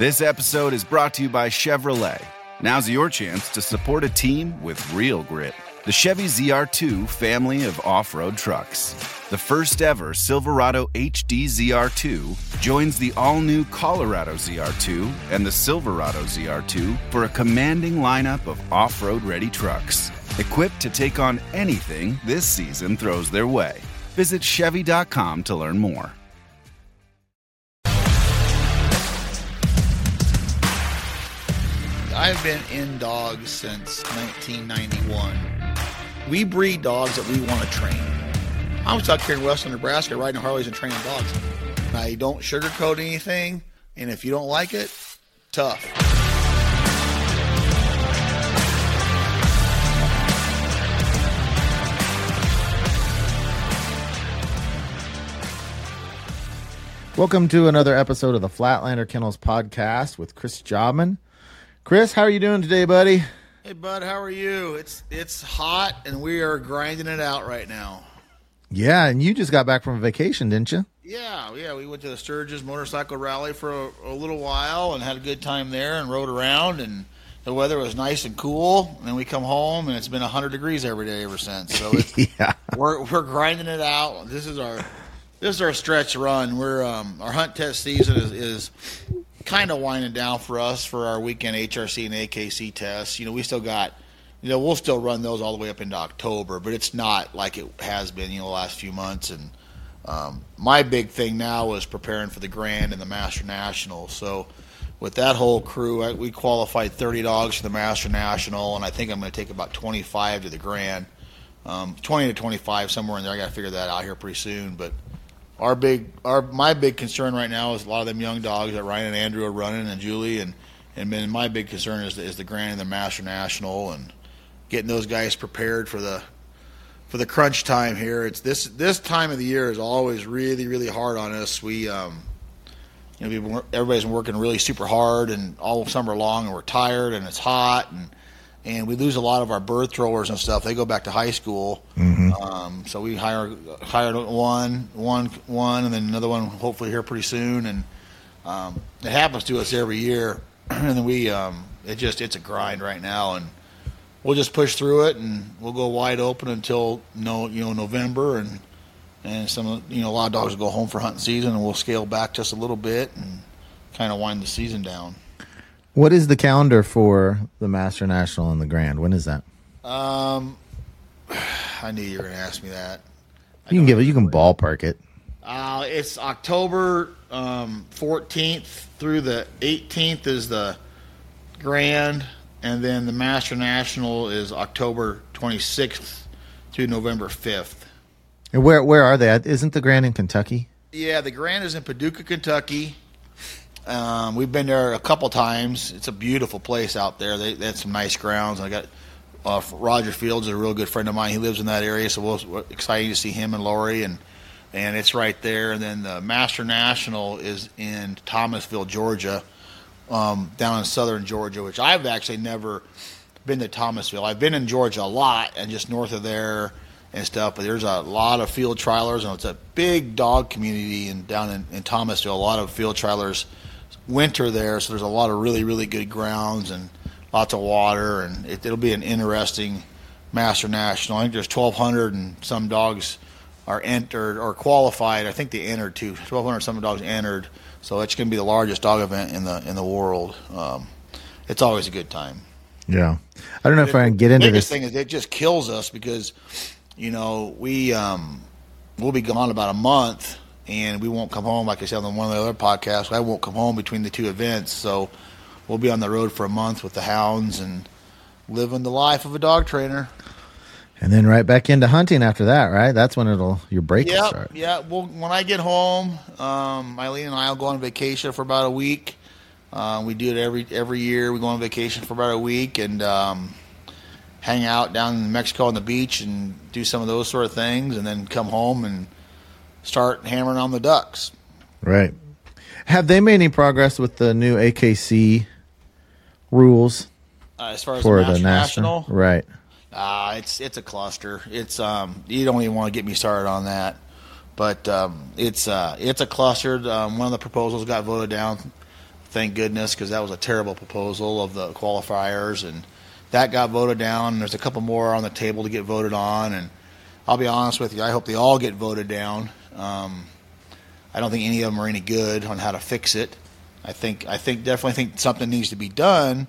This episode is brought to you by Chevrolet. Now's your chance to support a team with real grit. The Chevy ZR2 family of off road trucks. The first ever Silverado HD ZR2 joins the all new Colorado ZR2 and the Silverado ZR2 for a commanding lineup of off road ready trucks. Equipped to take on anything this season throws their way. Visit Chevy.com to learn more. I've been in dogs since 1991. We breed dogs that we want to train. I was out here in western Nebraska riding Harleys and training dogs. I don't sugarcoat anything, and if you don't like it, tough. Welcome to another episode of the Flatlander Kennels podcast with Chris Jobman. Chris, how are you doing today, buddy? Hey bud, how are you? It's it's hot and we are grinding it out right now. Yeah, and you just got back from vacation, didn't you? Yeah, yeah, we went to the Sturgis Motorcycle Rally for a, a little while and had a good time there and rode around and the weather was nice and cool. And then we come home and it's been 100 degrees every day ever since. So it's, Yeah. we're we're grinding it out. This is our this is our stretch run. We're um, our hunt test season is, is kind of winding down for us for our weekend HRC and AKC tests. You know, we still got you know we'll still run those all the way up into October, but it's not like it has been you know the last few months. And um, my big thing now is preparing for the Grand and the Master National. So with that whole crew, I, we qualified 30 dogs for the Master National, and I think I'm going to take about 25 to the Grand. Um, 20 to 25 somewhere in there. I got to figure that out here pretty soon, but our big our my big concern right now is a lot of them young dogs that Ryan and Andrew are running and Julie and and then my big concern is the, is the Grand and the Master National and getting those guys prepared for the for the crunch time here. It's this this time of the year is always really really hard on us. We um, you know everybody's been working really super hard and all summer long and we're tired and it's hot and and we lose a lot of our bird throwers and stuff. They go back to high school. Um, so we hire hired one, one, one, and then another one hopefully here pretty soon. And um, it happens to us every year, and then we um, it just it's a grind right now, and we'll just push through it, and we'll go wide open until no you know November, and and some you know a lot of dogs will go home for hunting season, and we'll scale back just a little bit and kind of wind the season down. What is the calendar for the Master National and the Grand? When is that? Um, I knew you were going to ask me that. You can give it. You can ballpark it. Uh, it's October um, 14th through the 18th is the Grand, and then the Master National is October 26th to November 5th. And where where are they? Isn't the Grand in Kentucky? Yeah, the Grand is in Paducah, Kentucky. Um, we've been there a couple times. It's a beautiful place out there. They, they had some nice grounds. I got uh, Roger Fields, a real good friend of mine. He lives in that area, so we're excited to see him and Lori, and and it's right there. And then the Master National is in Thomasville, Georgia, um, down in southern Georgia, which I've actually never been to Thomasville. I've been in Georgia a lot and just north of there and stuff, but there's a lot of field trialers, and it's a big dog community and down in, in Thomasville. A lot of field trialers winter there, so there's a lot of really, really good grounds and lots of water, and it, it'll be an interesting Master National. I think there's 1,200 and some dogs are entered or qualified. I think they entered too. 1,200 some dogs entered, so it's going to be the largest dog event in the in the world. Um, it's always a good time. Yeah. I don't know if I can get into biggest this. thing is it just kills us because you know we um, we'll be gone about a month and we won't come home like I said on one of the other podcasts. I won't come home between the two events, so we'll be on the road for a month with the hounds and living the life of a dog trainer. And then right back into hunting after that, right? That's when it'll your break will Yeah, start. yeah. Well, when I get home, um, Eileen and I will go on vacation for about a week, Uh, we do it every every year. We go on vacation for about a week and um, hang out down in Mexico on the beach and do some of those sort of things, and then come home and start hammering on the ducks. Right. Have they made any progress with the new AKC rules Uh, as far as for the, national, national? Right. Uh, it's it's a cluster. It's um, you don't even want to get me started on that, but um, it's uh, it's a cluster. Um, one of the proposals got voted down. Thank goodness, because that was a terrible proposal of the qualifiers, and that got voted down. There's a couple more on the table to get voted on, and I'll be honest with you, I hope they all get voted down. Um, I don't think any of them are any good on how to fix it. I think I think definitely think something needs to be done,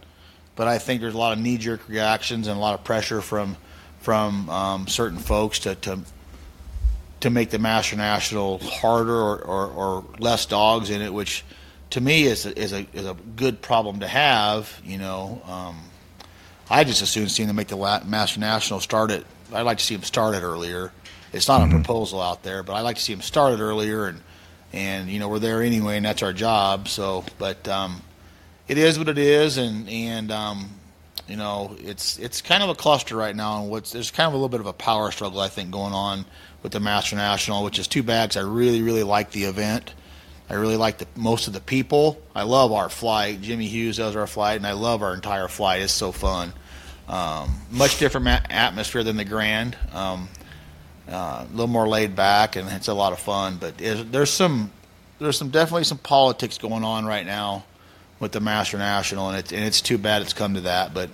but I think there's a lot of knee jerk reactions and a lot of pressure from from um, certain folks to, to to make the Master National harder or, or, or less dogs in it, which to me is a, is a is a good problem to have. You know, um, I just as soon see them make the Master National start it. I'd like to see them start it earlier. It's not a proposal out there, but I like to see them started earlier, and and you know we're there anyway, and that's our job. So, but um, it is what it is, and and um, you know it's it's kind of a cluster right now, and what's there's kind of a little bit of a power struggle I think going on with the Master National, which is too bad because I really really like the event. I really like the most of the people. I love our flight. Jimmy Hughes does our flight, and I love our entire flight. It's so fun. Um, much different atmosphere than the Grand. Um, uh, a little more laid back, and it's a lot of fun. But there's some there's some definitely some politics going on right now with the Master National, and it's and it's too bad it's come to that. But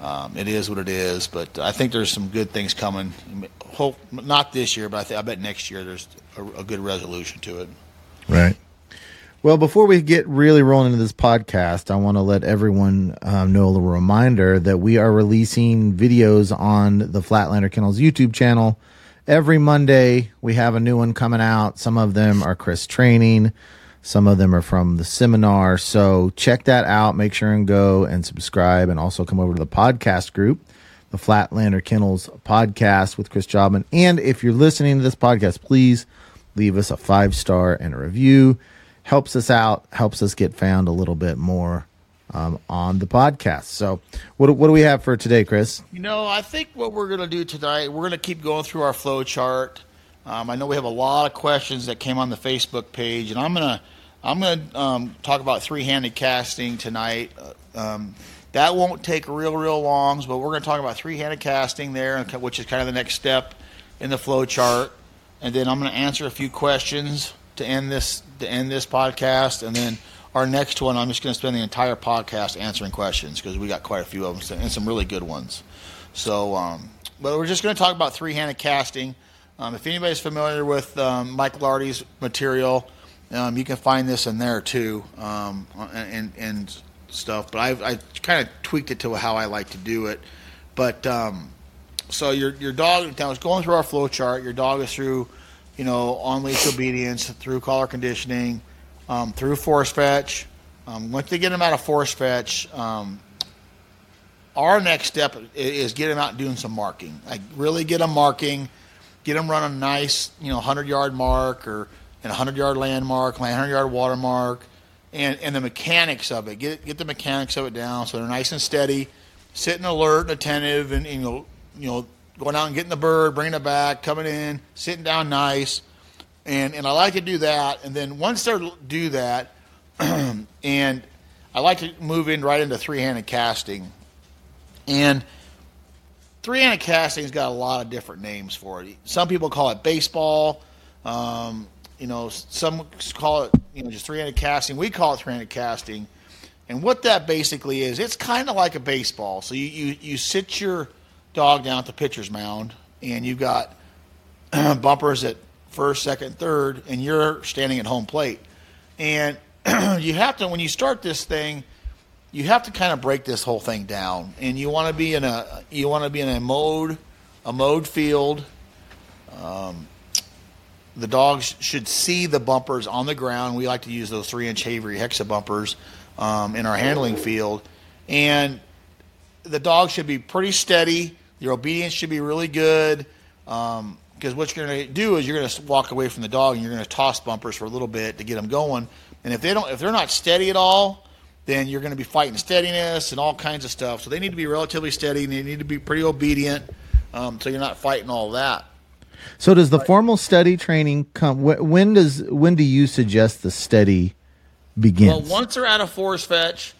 um, it is what it is. But I think there's some good things coming. Hope not this year, but I, th- I bet next year there's a, a good resolution to it. Right. Well, before we get really rolling into this podcast, I want to let everyone um, know a little reminder that we are releasing videos on the Flatlander Kennels YouTube channel every Monday. We have a new one coming out. Some of them are Chris training, some of them are from the seminar. So check that out. Make sure and go and subscribe, and also come over to the podcast group, the Flatlander Kennels podcast with Chris Jobman. And if you're listening to this podcast, please leave us a five star and a review. Helps us out, helps us get found a little bit more um, on the podcast. So, what, what do we have for today, Chris? You know, I think what we're going to do tonight, we're going to keep going through our flow chart. Um, I know we have a lot of questions that came on the Facebook page, and I'm gonna I'm gonna um, talk about three-handed casting tonight. Uh, Um, that won't take real real longs, but we're going to talk about three-handed casting there, which is kind of the next step in the flow chart. And then I'm going to answer a few questions to end this to end this podcast, and then our next one, I'm just going to spend the entire podcast answering questions because we got quite a few of them and some really good ones. So, um, but we're just going to talk about three-handed casting. Um, if anybody's familiar with um, Mike Lardy's material, um, you can find this in there too, um, and, and stuff. But I, I kind of tweaked it to how I like to do it. But um, so your your dog now is going through our flow chart. Your dog is through, you know, on leash obedience, through collar conditioning, um, through force fetch. Um, once they get them out of force fetch, um, our next step is get them out doing some marking. Like really get them marking, get them running a nice, you know, hundred yard mark or an hundred yard landmark, hundred yard watermark, and and the mechanics of it. Get get the mechanics of it down so they're nice and steady, sitting alert and attentive, and, and you know you know going out and getting the bird, bringing it back, coming in, sitting down nice, and and I like to do that. And then once they do that, and I like to move in right into three handed casting. And three handed casting's got a lot of different names for it. Some people call it baseball. Um, you know, some call it you know just three handed casting. We call it three handed casting. And what that basically is, it's kind of like a baseball. So you, you, you sit your dog down at the pitcher's mound, and you've got bumpers at first, second, third, and you're standing at home plate. And you have to, when you start this thing, you have to kind of break this whole thing down, and you want to be in a you want to be in a mode, a mowed field. Um, the dogs should see the bumpers on the ground. We like to use those three-inch Avery hexa bumpers um, in our handling field, and the dog should be pretty steady. Your obedience should be really good. Um, because what you're going to do is you're going to walk away from the dog and you're going to toss bumpers for a little bit to get them going. And if they don't, if they're not steady at all, then you're going to be fighting steadiness and all kinds of stuff. So they need to be relatively steady and they need to be pretty obedient. Um, so you're not fighting all that. So does the formal steady training come? When does when do you suggest the steady begins? Well, once they're out of force fetch,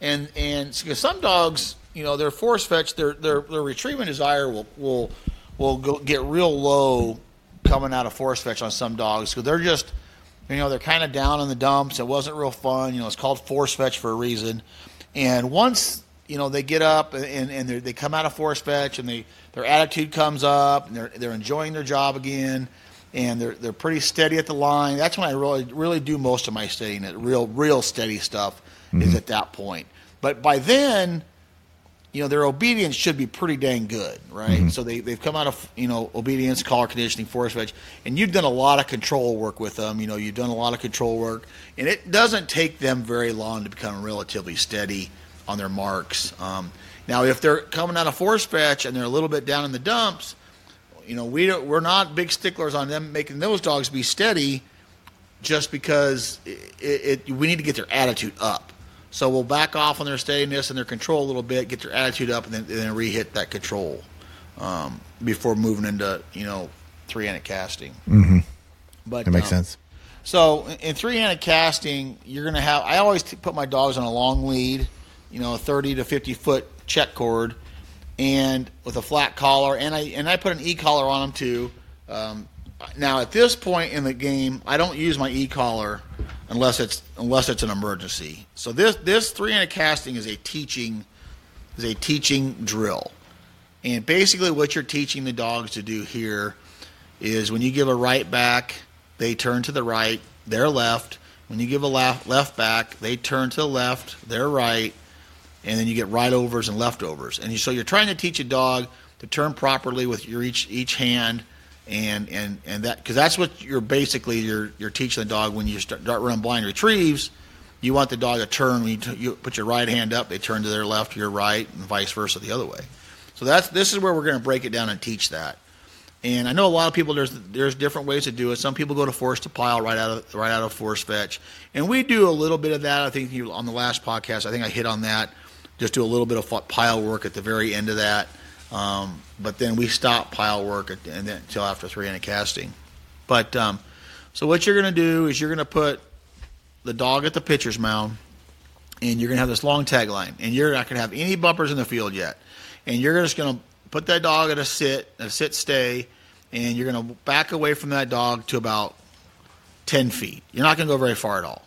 and and because some dogs, you know, their force fetch, their their their retrieving desire will will will go, get real low coming out of force fetch on some dogs because they're just, you know, they're kind of down in the dumps. It wasn't real fun. You know, it's called force fetch for a reason. And once you know they get up and and they're- come out of force fetch and they their attitude comes up and they're they're enjoying their job again and they're they're pretty steady at the line. That's when I really really do most of my steadying. It real real steady stuff is mm-hmm. at that point. But by then, you know their obedience should be pretty dang good, right? So they they've come out of you know obedience, collar conditioning, force fetch, and you've done a lot of control work with them. You know you've done a lot of control work, and it doesn't take them very long to become relatively steady on their marks. Um, now, if they're coming out of force fetch and they're a little bit down in the dumps, you know we don't, we're not big sticklers on them making those dogs be steady, just because it, it, we need to get their attitude up. So we'll back off on their steadiness and their control a little bit, get their attitude up, and then, and then re-hit that control um, before moving into you know three-handed casting. Mm-hmm. But that makes um, sense. so in- three-handed casting, you're going to have. I always t- put my dogs on a long lead, you know, a 30 to 50 foot check cord, and with a flat collar, and I and I put an e collar on them too. Um, now at this point in the game, I don't use my e collar unless it's unless it's an emergency. So this this three-handed casting is a teaching is a teaching drill, and basically what you're teaching the dogs to do here is when you give a right back, they turn to the right, they're left. When you give a left, left back, they turn to the left, they're right, and then you get right overs and leftovers. And so you're trying to teach a dog to turn properly with your each each hand, and and and that because that's what you're basically you're you're teaching the dog when you start, start running blind retrieves. You want the dog to turn when you, t- you put your right hand up, they turn to their left, your right, and vice versa the other way. So that's this is where we're going to break it down and teach that. And I know a lot of people there's there's different ways to do it. Some people go to force to pile right out of right out of force fetch, and we do a little bit of that. I think you on the last podcast, I think I hit on that. Just do a little bit of pile work at the very end of that, um, but then we stop pile work at, and then until after three-handed casting. But um, so what you're going to do is you're going to put the dog at the pitcher's mound, and you're going to have this long tag line, and you're not going to have any bumpers in the field yet, and you're just going to put that dog at a sit, a sit stay, and you're going to back away from that dog to about 10 feet. You're not going to go very far at all.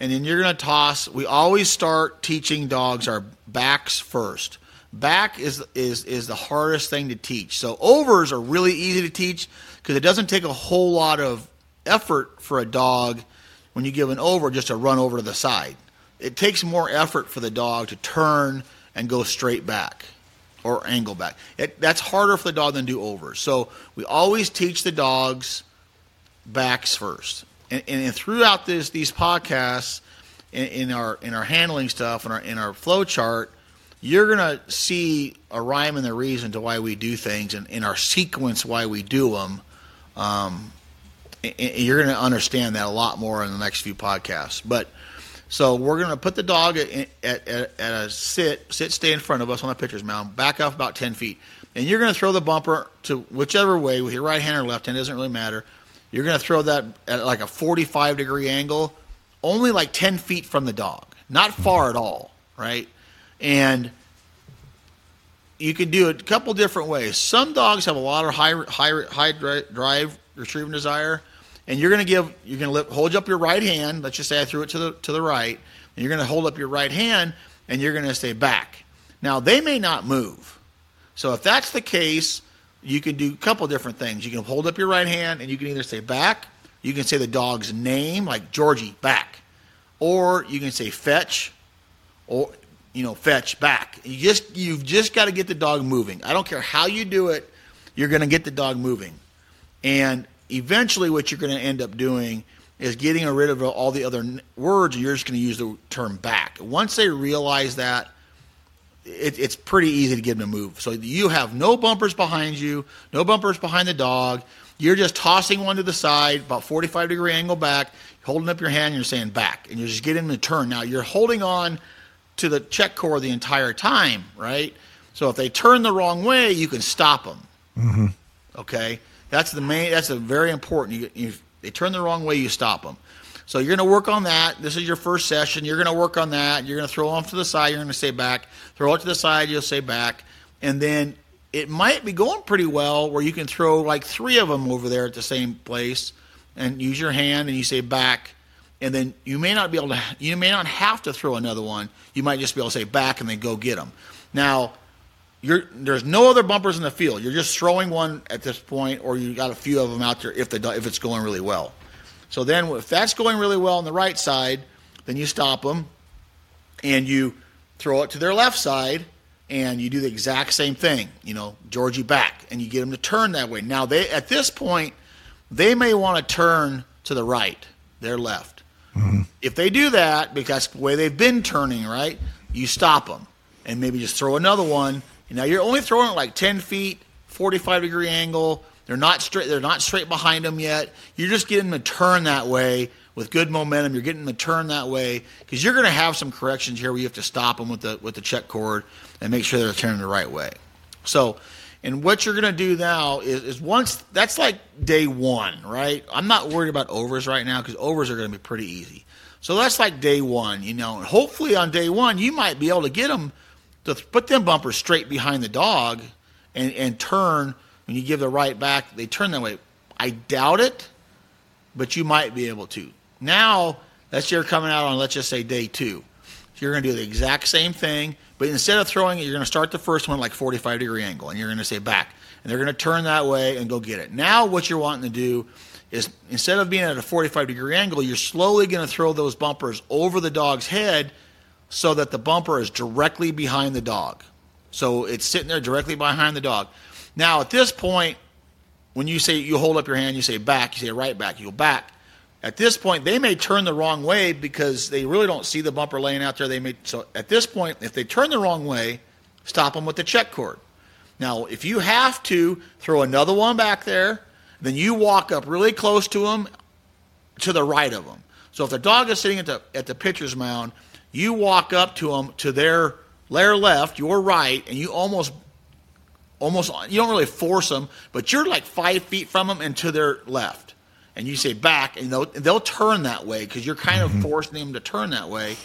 And then you're going to toss. We always start teaching dogs our backs first. Back is is is the hardest thing to teach. So overs are really easy to teach because it doesn't take a whole lot of effort for a dog when you give an over just to run over to the side. It takes more effort for the dog to turn and go straight back or angle back. It, that's harder for the dog than do overs. So we always teach the dogs backs first. And, and throughout this these podcasts, in, in our in our handling stuff and our in our flow chart, you're gonna see a rhyme and the reason to why we do things and in our sequence why we do them. Um, you're going to understand that a lot more in the next few podcasts. But so we're going to put the dog at, at, at, at a sit, sit, stay in front of us on the pitcher's mound, back off about 10 feet. And you're going to throw the bumper to whichever way, with your right hand or left hand, doesn't really matter. You're going to throw that at like a 45 degree angle, only like 10 feet from the dog, not far at all, right? And you can do it a couple different ways. Some dogs have a lot of high high high dri- drive retrieving desire, and you're going to give you're going to hold up your right hand. Let's just say I threw it to the to the right, and you're going to hold up your right hand, and you're going to stay back. Now they may not move, so if that's the case, you can do a couple different things. You can hold up your right hand, and you can either say back. You can say the dog's name, like Georgie, back, or you can say fetch, or you know, fetch back. You just you've just got to get the dog moving. I don't care how you do it, you're going to get the dog moving. And eventually what you're going to end up doing is getting rid of all the other words and you're just going to use the term back. Once they realize that it, it's pretty easy to get them to move. So you have no bumpers behind you, no bumpers behind the dog. You're just tossing one to the side, about 45 degree angle back. holding up your hand, and you're saying back, and you're just getting them to turn. Now you're holding on to the check cord the entire time, right? So if they turn the wrong way, you can stop them. Mm-hmm. Okay, that's the main. That's a very important. You, you, they turn the wrong way, you stop them. So you're going to work on that. This is your first session. You're going to work on that. You're going to throw off to the side. You're going to say back. Throw it to the side. You'll say back, and then it might be going pretty well where you can throw like three of them over there at the same place, and use your hand and you say back, and then you may not be able to. You may not have to throw another one. You might just be able to say back and then go get them. Now there's no other bumpers in the field. You're just throwing one at this point, or you got a few of them out there if the if it's going really well. So then, if that's going really well on the right side, then you stop them, and you throw it to their left side, and you do the exact same thing. You know, Georgie back, and you get them to turn that way. Now they at this point, they may want to turn to the right, their left. Mm-hmm. If they do that, because the way they've been turning, right, you stop them, and maybe just throw another one now you're only throwing it like 10 feet, 45 degree angle. They're not straight. They're not straight behind them yet. You're just getting them to turn that way with good momentum. You're getting them to turn that way because you're going to have some corrections here where you have to stop them with the with the check cord and make sure they're turning the right way. So, and what you're going to do now is, is once that's like day one, right? I'm not worried about overs right now because overs are going to be pretty easy. So that's like day one, you know. And hopefully on day one you might be able to get them to put them bumpers straight behind the dog and, and turn when you give the right back, they turn that way. I doubt it, but you might be able to. Now, that's you're coming out on, let's just say, day two. You're going to do the exact same thing, but instead of throwing it, you're going to start the first one like 45 degree angle, and you're going to say back. And they're going to turn that way and go get it. Now, what you're wanting to do is instead of being at a 45 degree angle, you're slowly going to throw those bumpers over the dog's head so that the bumper is directly behind the dog. So it's sitting there directly behind the dog. Now, at this point, when you say you hold up your hand, you say back, you say right back, you go back. At this point, they may turn the wrong way because they really don't see the bumper laying out there. They may so at this point, if they turn the wrong way, stop them with the check cord. Now, if you have to throw another one back there, then you walk up really close to them, to the right of them. So if the dog is sitting at the at the pitcher's mound you walk up to them to their their left, your right, and you almost almost you don't really force them, but you're like five feet from them and to their left, and you say back, and they'll they'll turn that way because you're kind mm-hmm. of forcing them to turn that way,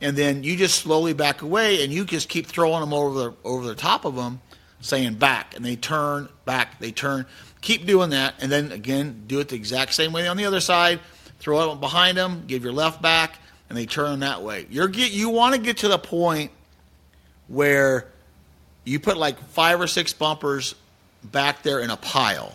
and then you just slowly back away, and you just keep throwing them over the over the top of them, saying back, and they turn back, they turn, keep doing that, and then again do it the exact same way on the other side, throw it behind them, give your left back and they turn that way. You're get you want to get to the point where you put like five or six bumpers back there in a pile.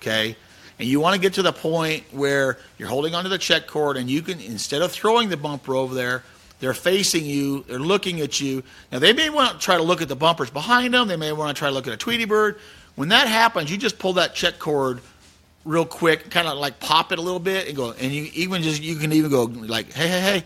Okay? And you want to get to the point where you're holding onto the check cord and you can instead of throwing the bumper over there, they're facing you, they're looking at you. Now they may want to try to look at the bumpers behind them, they may want to try to look at a Tweety bird. When that happens, you just pull that check cord real quick, kind of like pop it a little bit and go, and you even just you can even go like, hey, hey, hey,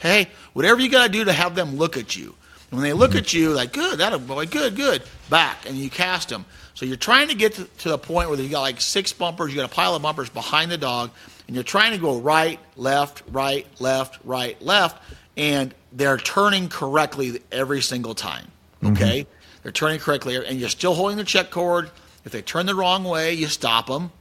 hey, whatever you got to do to have them look at you. And when they look mm-hmm. at you, like, good, that a boy, good, good, back, and you cast them. So you're trying to get to, to the point where you got like six bumpers, you got a pile of bumpers behind the dog, and you're trying to go right, left, right, left, right, left, and they're turning correctly every single time. Okay, mm-hmm. they're turning correctly, and you're still holding the check cord if they turn the wrong way, you stop them,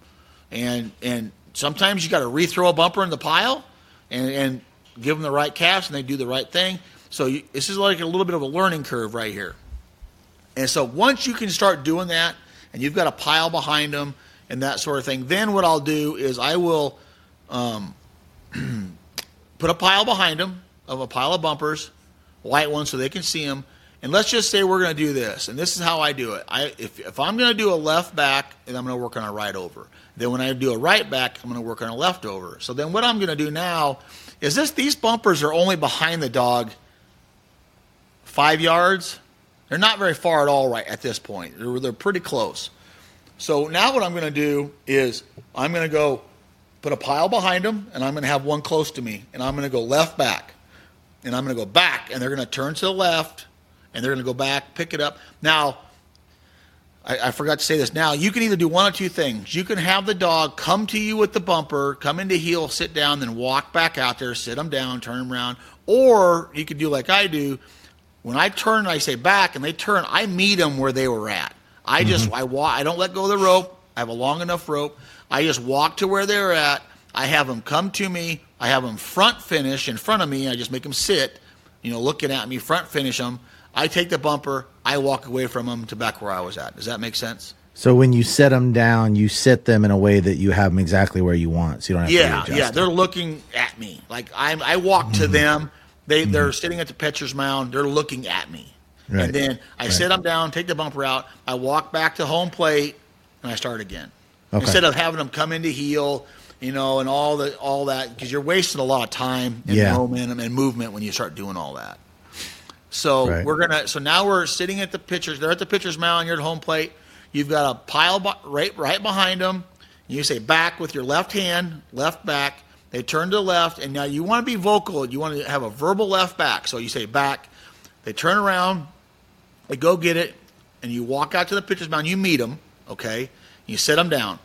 and and sometimes you got to rethrow a bumper in the pile, and and give them the right cast, and they do the right thing. So you, this is like a little bit of a learning curve right here. And so once you can start doing that, and you've got a pile behind them and that sort of thing, then what I'll do is I will um, put a pile behind them of a pile of bumpers, white ones, so they can see them and let's just say we're going to do this, and this is how I do it. I if if I'm going to do a left back, then I'm going to work on a right over. Then when I do a right back, I'm going to work on a left over. So then what I'm going to do now is this: these bumpers are only behind the dog five yards. They're not very far at all right at this point. They're, they're pretty close. So now what I'm going to do is I'm going to go put a pile behind them, and I'm going to have one close to me, and I'm going to go left back, and I'm going to go back, and they're going to turn to the left and they're going to go back, pick it up. Now, I, I forgot to say this now. You can either do one of two things. You can have the dog come to you with the bumper, come into heel, sit down, then walk back out there, sit them down, turn them around. Or you could do like I do. When I turn, I say back, and they turn. I meet them where they were at. I mm-hmm. just I walk. I don't let go of the rope. I have a long enough rope. I just walk to where they're at. I have them come to me. I have them front finish in front of me. I just make them sit, you know, looking at me, front finish them. I take the bumper. I walk away from them to back where I was at. Does that make sense? So when you set them down, you set them in a way that you have them exactly where you want, so you don't have Yeah, to yeah. them. They're looking at me. Like I'm. I walk to mm-hmm. them. They mm-hmm. they're sitting at the pitcher's mound. They're looking at me. Right. And then I Right. sit them down, take the bumper out. I walk back to home plate, and I start again. Okay. Instead of having them come into heel, you know, and all the all that because you're wasting a lot of time and Yeah. momentum and movement when you start doing all that. So Right. we're gonna. So now we're sitting at the pitchers. They're at the pitcher's mound. You're at home plate. You've got a pile right right behind them. You say back with your left hand, left back. They turn to the left, and now you want to be vocal. You want to have a verbal left back. So you say back. They turn around. They go get it, and you walk out to the pitcher's mound. You meet them. Okay. You sit them down.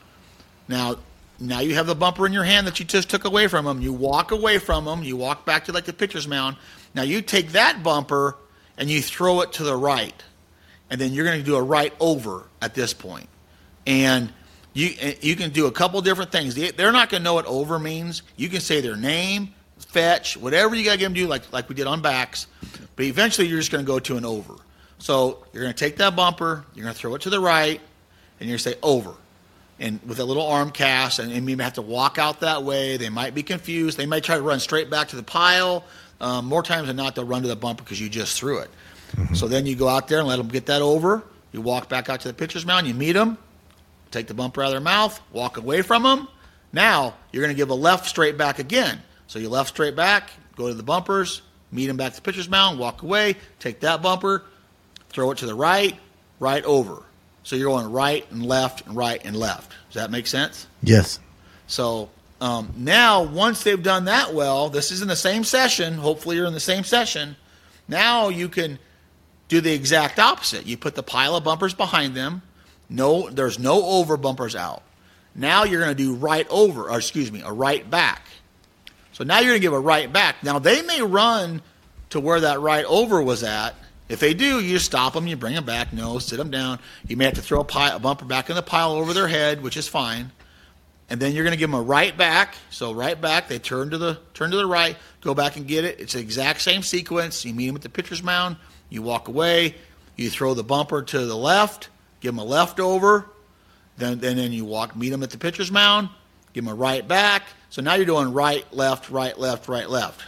Now, now you have the bumper in your hand that you just took away from them. You walk away from them. You walk back to like the pitcher's mound. Now you take that bumper and you throw it to the right, and then you're going to do a right over at this point. And you you can do a couple different things. They- They're not going to know what over means. You can say their name, fetch, whatever you got to get them to do, like like we did on backs. But eventually, you're just going to go to an over. So you're going to take that bumper, you're going to throw it to the right, and you're going to say over and with a little arm cast, and, and you may have to walk out that way. They might be confused. They might try to run straight back to the pile. Um, more times than not, they'll run to the bumper because you just threw it. So then you go out there and let them get that over. You walk back out to the pitcher's mound. You meet them, take the bumper out of their mouth, walk away from them. Now you're going to give a left straight back again. So you left straight back, go to the bumpers, meet them back to the pitcher's mound, walk away, take that bumper, throw it to the right, right over. So you're going right and left and right and left. Does that make sense? yes. So um, now, once they've done that well, this is in the same session. Hopefully, you're in the same session. Now you can do the exact opposite. You put the pile of bumpers behind them. No, there's no over bumpers out. Now you're going to do right over, or excuse me, a right back. So now you're going to give a right back. Now they may run to where that right over was at. If they do, you stop them, you bring them back. No, sit them down. You may have to throw a, pile, a bumper back in the pile over their head, which is fine. And then you're going to give them a right back. So right back, they turn to the turn to the right, go back and get it. It's the exact same sequence. You meet them at the pitcher's mound. You walk away. You throw the bumper to the left. Give them a left over. Then then, then you walk meet them at the pitcher's mound. Give them a right back. So now you're doing right, left, right, left, right, left.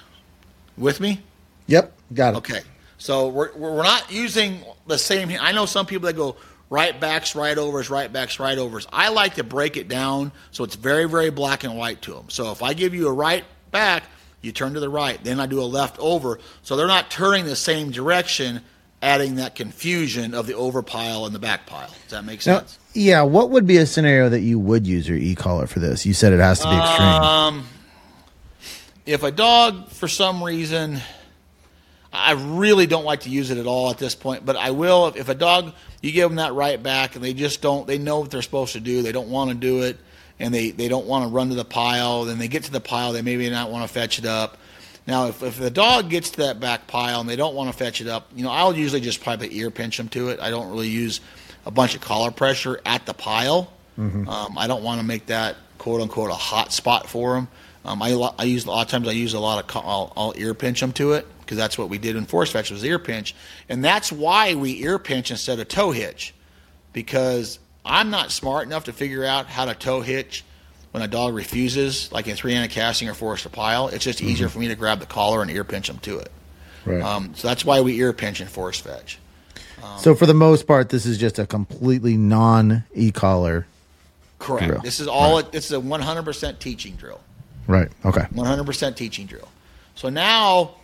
With me? Yep. Got it. Okay. So we're, we're not using the same. I know some people that go right backs, right overs, right backs, right overs. I like to break it down so it's very, very black and white to them. So if I give you a right back, you turn to the right. Then I do a left over. So they're not turning the same direction, adding that confusion of the over pile and the back pile. Does that make Now, sense? yeah. What would be a scenario that you would use your e-collar for this? You said it has to be extreme. Um, if a dog, for some reason, I really don't like to use it at all at this point, but I will. If, if a dog, you give them that right back and they just don't, they know what they're supposed to do, they don't want to do it, and they, they don't want to run to the pile, then they get to the pile, they maybe not want to fetch it up. Now, if, if the dog gets to that back pile and they don't want to fetch it up, you know, I'll usually just probably ear pinch them to it. I don't really use a bunch of collar pressure at the pile. Um, I don't want to make that quote unquote a hot spot for them. Um, I, I use a lot of times I use a lot of I'll, I'll ear pinch them to it because that's what we did in force fetch was ear pinch, and that's why we ear pinch instead of toe hitch because I'm not smart enough to figure out how to toe hitch when a dog refuses, like in three-handed casting or forced to pile. It's just easier for me to grab the collar and ear pinch them to it. Right. Um, so that's why we ear pinch and force fetch. so for the most part, this is just a completely non e-collar. Correct. Drill. This is all. This is a 100% teaching drill. Right. Okay. 100% teaching drill. So now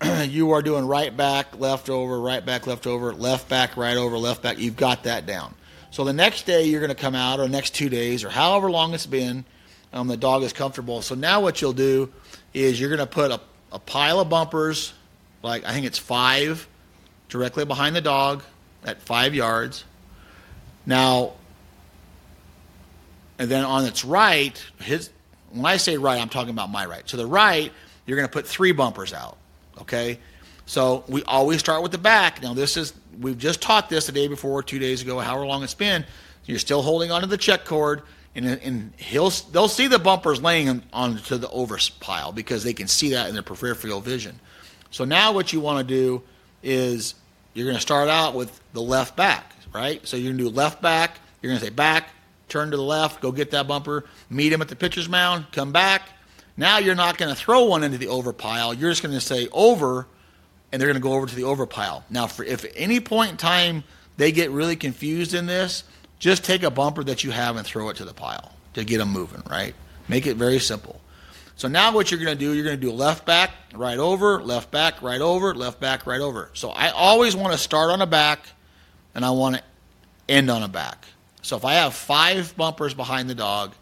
you are doing right back, left over, right back, left over, left back, right over, left back. You've got that down. So the next day you're going to come out, or next two days, or however long it's been, um, the dog is comfortable. So now what you'll do is you're going to put a, a pile of bumpers, like I think it's five, directly behind the dog at five yards. Now, and then on its right, his when I say right, I'm talking about my right. So the right, you're going to put three bumpers out. Okay, so we always start with the back. Now this is we've just taught this the day before, two days ago, however long it's been. You're still holding onto the check cord, and, and he'll they'll see the bumpers laying onto the over pile because they can see that in their peripheral vision. So now what you want to do is you're going to start out with the left back, right? So you're going to do left back. You're going to say back, turn to the left, go get that bumper, meet him at the pitcher's mound, come back. Now you're not going to throw one into the over pile. You're just going to say over, and they're going to go over to the over pile. Now, for if at any point in time they get really confused in this, just take a bumper that you have and throw it to the pile to get them moving, right? Make it very simple. So now what you're going to do, you're going to do left back, right over, left back, right over, left back, right over. So I always want to start on a back and I want to end on a back. So if I have five bumpers behind the dog,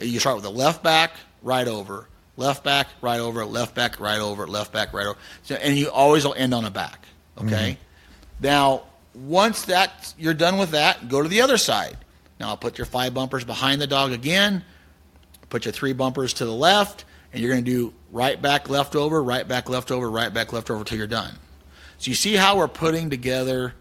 you start with the left back, right over, left back, right over, left back, right over, left back, right over. So, and you always will end on a back. Okay? Mm-hmm. Now, once that you're done with that, go to the other side. Now I'll put your five bumpers behind the dog again, put your three bumpers to the left, and you're going to do right back, left over, right back, left over, right back, left over till you're done. So you see how we're putting together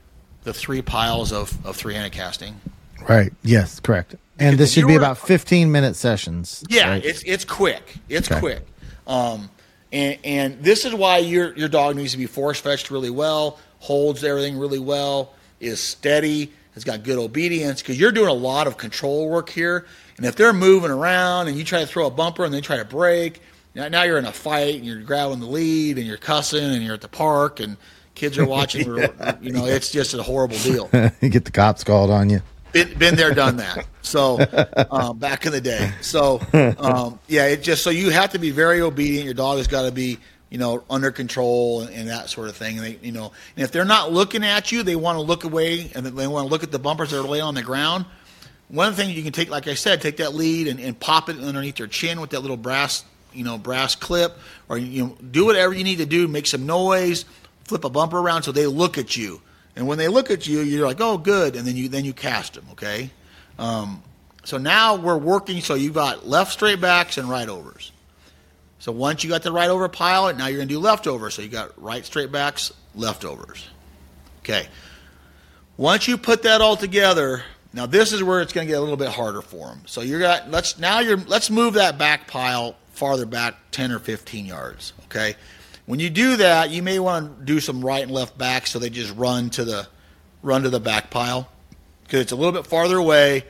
the three piles of, of three-handed casting? Right. Yes, correct. And this should be about 15 minute sessions. Yeah, right? it's it's quick. It's Okay. quick. Um, and and this is why your your dog needs to be force fetched really well, holds everything really well, is steady, has got good obedience because you're doing a lot of control work here. And if they're moving around and you try to throw a bumper and they try to break, now, now you're in a fight and you're grabbing the lead and you're cussing and you're at the park and kids are watching. You know, it's just a horrible deal you get the cops called on you. Been, been there, done that. So um, back in the day. So um, yeah, it just so you have to be very obedient. Your dog has got to be you know under control and, and that sort of thing. And they you know, and if they're not looking at you, they want to look away and they want to look at the bumpers that are laying on the ground. One of the things you can take, like I said, take that lead and, and pop it underneath their chin with that little brass you know brass clip, or you know do whatever you need to do, make some noise, flip a bumper around so they look at you. And when they look at you, you're like, "Oh, good," and then you then you cast them. Okay, um, so now we're working. So you've got left straight backs and right overs. So once you got the right over pile, now you're going to do leftover. So you got right straight backs, leftovers. Okay. Once you put that all together, now this is where it's going to get a little bit harder for them. So you're got let's now you're let's move that back pile farther back 10 or 15 yards. Okay. When you do that, you may want to do some right and left back so they just run to the run to the back pile because it's a little bit farther away,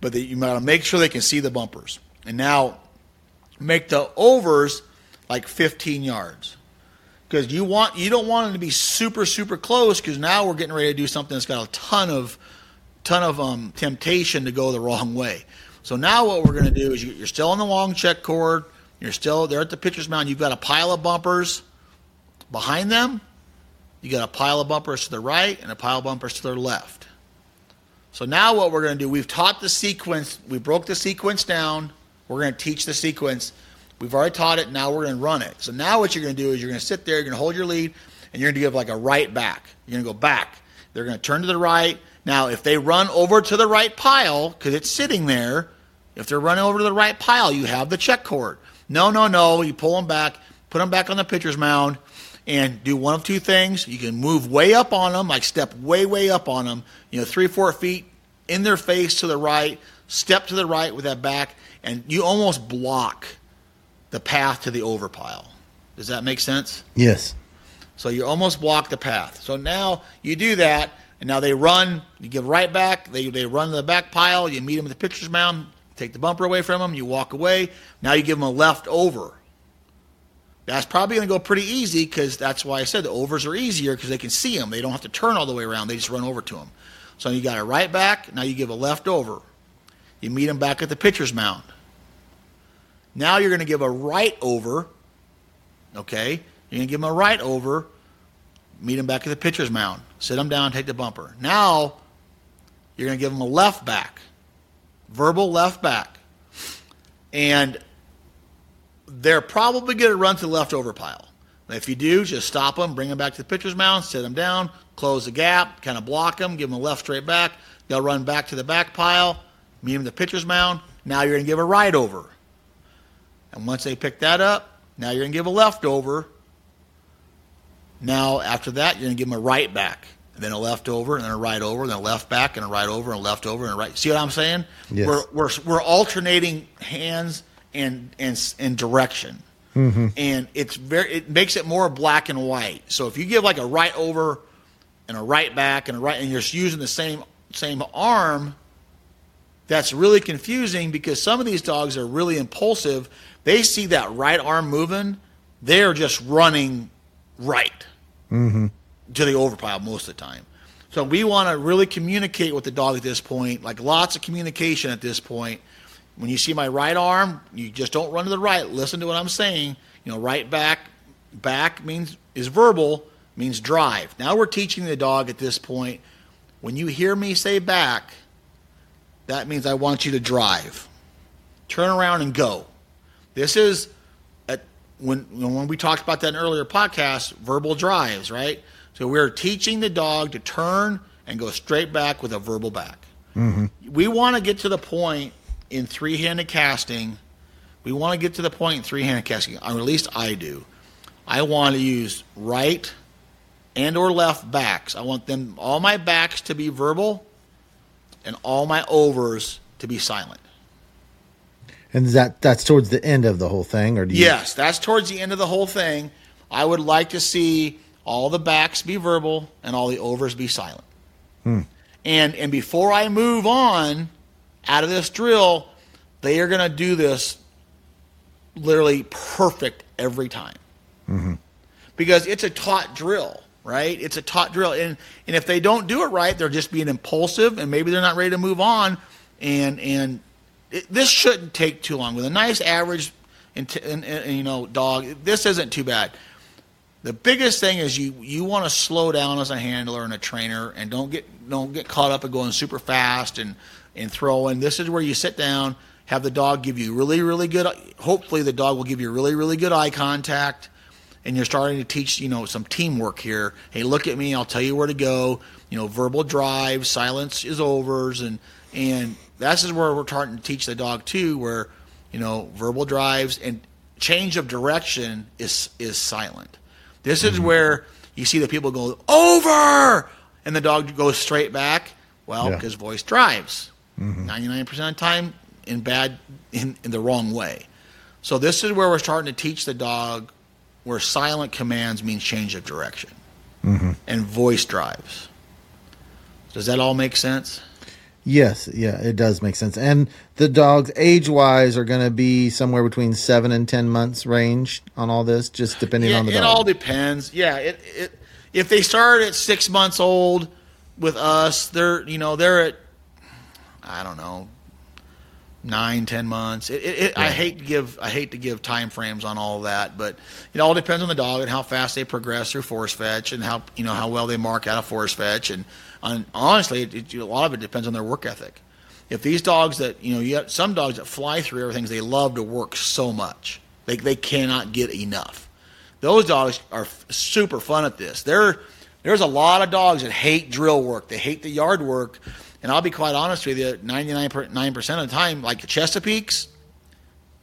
but you got to make sure they can see the bumpers. And now make the overs like 15 yards because you want you don't want them to be super super close because now we're getting ready to do something that's got a ton of ton of um, temptation to go the wrong way. So now what we're going to do is you, you're still on the long check cord. You're still there at the pitcher's mound. You've got a pile of bumpers behind them. You got a pile of bumpers to the right and a pile of bumpers to their left. So now what we're going to do, we've taught the sequence. We broke the sequence down. We're going to teach the sequence. We've already taught it. Now we're going to run it. So now what you're going to do is you're going to sit there. You're going to hold your lead, and you're going to give like a right back. You're going to go back. They're going to turn to the right. Now, if they run over to the right pile because it's sitting there, if they're running over to the right pile, you have the check cord. No, no, no. You pull them back, put them back on the pitcher's mound, and do one of two things. You can move way up on them, like step way, way up on them, you know, three, four feet in their face to the right, step to the right with that back, and you almost block the path to the over pile. Does that make sense? Yes. So you almost block the path. So now you do that, and now they run. You give right back. They, they run to the back pile. You meet them at the pitcher's mound. Take the bumper away from them. You walk away. Now you give them a left over. That's probably going to go pretty easy because that's why I said the overs are easier because they can see them. They don't have to turn all the way around. They just run over to them. So you got a right back. Now you give a left over. You meet them back at the pitcher's mound. Now you're going to give a right over. Okay? You're going to give them a right over. Meet them back at the pitcher's mound. Sit them down, take the bumper. Now you're going to give them a left back. Verbal left back. And they're probably going to run to the leftover pile. If you do, just stop them, bring them back to the pitcher's mound, sit them down, close the gap, kind of block them, give them a left straight back. They'll run back to the back pile, meet them at the pitcher's mound. Now you're going to give a right over. And once they pick that up, now you're going to give a left over. Now, after that, you're going to give them a right back, and then a left over, and then a right over, and then a left back, and a right over, and a left over, and a right. See what I'm saying? Yes. We're, we're, we're alternating hands and, and, and direction. Mm-hmm. And it's very, it makes it more black and white. So if you give like a right over and a right back and a right, and you're just using the same same arm, that's really confusing because some of these dogs are really impulsive. They see that right arm moving, they're just running right mm-hmm. To the overpile most of the time. So we want to really communicate with the dog at this point, like lots of communication at this point. When you see my right arm, you just don't run to the right. Listen to what I'm saying. You know, right back, back means is verbal, means drive. Now we're teaching the dog at this point. When you hear me say back, that means I want you to drive. Turn around and go. This is at, when when we talked about that in earlier podcast, verbal drives, right? So we're teaching the dog to turn and go straight back with a verbal back. Mm-hmm. We want to get to the point in three-handed casting. We want to get to the point in three-handed casting, or at least I do. I want to use right and or left backs. I want them all my backs to be verbal and all my overs to be silent. And that that's towards the end of the whole thing, or do you? Yes, that's towards the end of the whole thing. I would like to see all the backs be verbal and all the overs be silent. Hmm. And and before I move on out of this drill, they are going to do this literally perfect every time. Mm-hmm. Because it's a taught drill, right? It's a taught drill, and and if they don't do it right, they're just being impulsive, and maybe they're not ready to move on. And and it, this shouldn't take too long with a nice average, and, and, and you know, dog. This isn't too bad. The biggest thing is you you want to slow down as a handler and a trainer, and don't get don't get caught up in going super fast and and throwing. This is where you sit down, have the dog give you really really good. Hopefully, the dog will give you really really good eye contact, and you're starting to teach you know some teamwork here. Hey, look at me. I'll tell you where to go. You know, verbal drive, silence is overs, and and this is where we're starting to teach the dog too, where you know verbal drives and change of direction is is silent. This is mm-hmm. where you see the people go over, and the dog goes straight back. Well, Yeah. because voice drives mm-hmm. ninety nine percent of the time in bad in, in the wrong way. So this is where we're starting to teach the dog where silent commands means change of direction, mm-hmm. and voice drives. Does that all make sense? Yes, yeah, it does make sense. And the dogs, age wise, are going to be somewhere between seven and ten months range on all this, just depending yeah, on the it dog. all depends. Yeah, it, it if they start at six months old with us, they're you know they're at I don't know nine ten months. It, it, it, I hate to give I hate to give time frames on all that, but it all depends on the dog and how fast they progress through force fetch and how you know how well they mark out of force fetch and on, honestly, it, it, a lot of it depends on their work ethic. If these dogs that you know, you have some dogs that fly through everything, they love to work so much. They they cannot get enough. Those dogs are f- super fun at this. There, there's a lot of dogs that hate drill work. They hate the yard work. And I'll be quite honest with you, 99% of the time, like the Chesapeakes,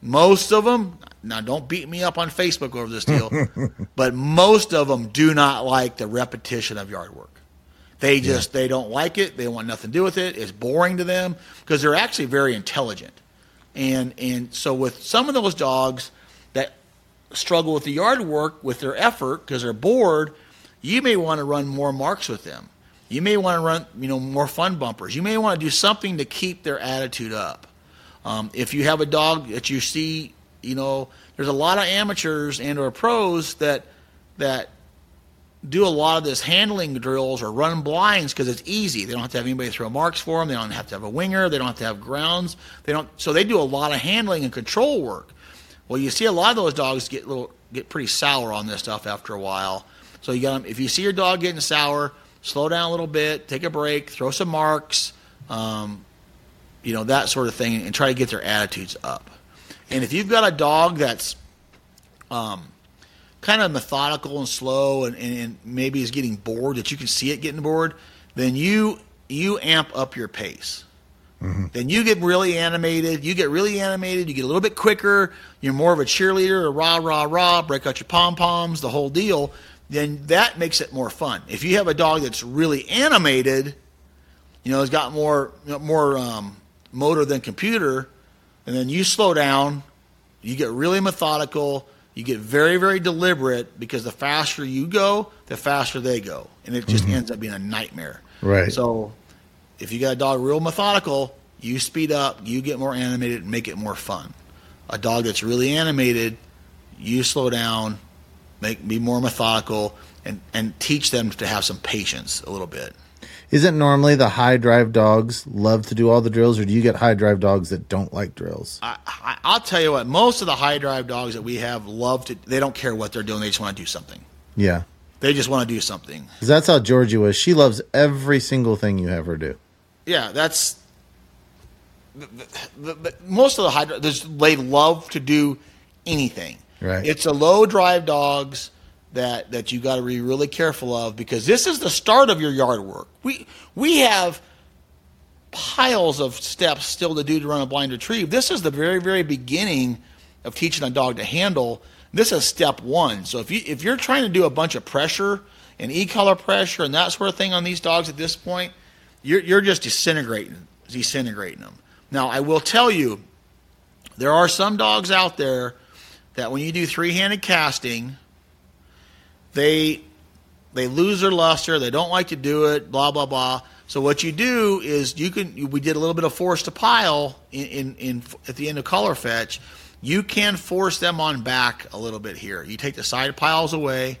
most of them, now don't beat me up on Facebook over this deal, but most of them do not like the repetition of yard work. They just, they don't like it. They want nothing to do with it. It's boring to them because they're actually very intelligent. And, and so with some of those dogs that struggle with the yard work with their effort because they're bored, you may want to run more marks with them. You may want to run, you know, more fun bumpers. You may want to do something to keep their attitude up. Um, if you have a dog that you see, you know, there's a lot of amateurs and or pros that that do a lot of this handling drills or run blinds because it's easy. They don't have to have anybody throw marks for them. They don't have to have a winger. They don't have to have grounds. They don't. So they do a lot of handling and control work. Well, you see a lot of those dogs get little get pretty sour on this stuff after a while. So you got if you see your dog getting sour, slow down a little bit, take a break, throw some marks, um, you know that sort of thing, and try to get their attitudes up. And if you've got a dog that's um, kind of methodical and slow, and, and, and maybe is getting bored, that you can see it getting bored, then you you amp up your pace. Then you get really animated. You get really animated. You get a little bit quicker. You're more of a cheerleader, a rah, rah, rah, break out your pom poms, the whole deal. Then that makes it more fun. If you have a dog that's really animated, you know, it's got more you know, more um, motor than computer, and then you slow down, you get really methodical, you get very, very deliberate because the faster you go, the faster they go, and it just mm-hmm. ends up being a nightmare. Right. So, if you got a dog real methodical, you speed up, you get more animated, and make it more fun. A dog that's really animated, you slow down, make be more methodical, and and teach them to have some patience a little bit. Isn't normally the high drive dogs love to do all the drills, or do you get high drive dogs that don't like drills? I, I, I'll tell you what, most of the high drive dogs that we have love to. They don't care what they're doing; they just want to do something. Yeah. They just want to do something. that's how Georgie was. She loves every single thing you have her do. Yeah, that's. The, the, the, most of the high drive, there's- they love to do anything. Right. It's the low drive dogs that that you got to be really careful of because this is the start of your yard work. We we have piles of steps still to do to run a blind retrieve. This is the very very beginning of teaching a dog to handle. This is step one. So if you if you're trying to do a bunch of pressure and e-collar pressure and that sort of thing on these dogs at this point, you're you're just disintegrating disintegrating them. Now I will tell you, there are some dogs out there that when you do three-handed casting, they they lose their luster. They don't like to do it. Blah blah blah. So what you do is you can. We did a little bit of force to pile in in, in at the end of color fetch. You can force them on back a little bit here. You take the side piles away,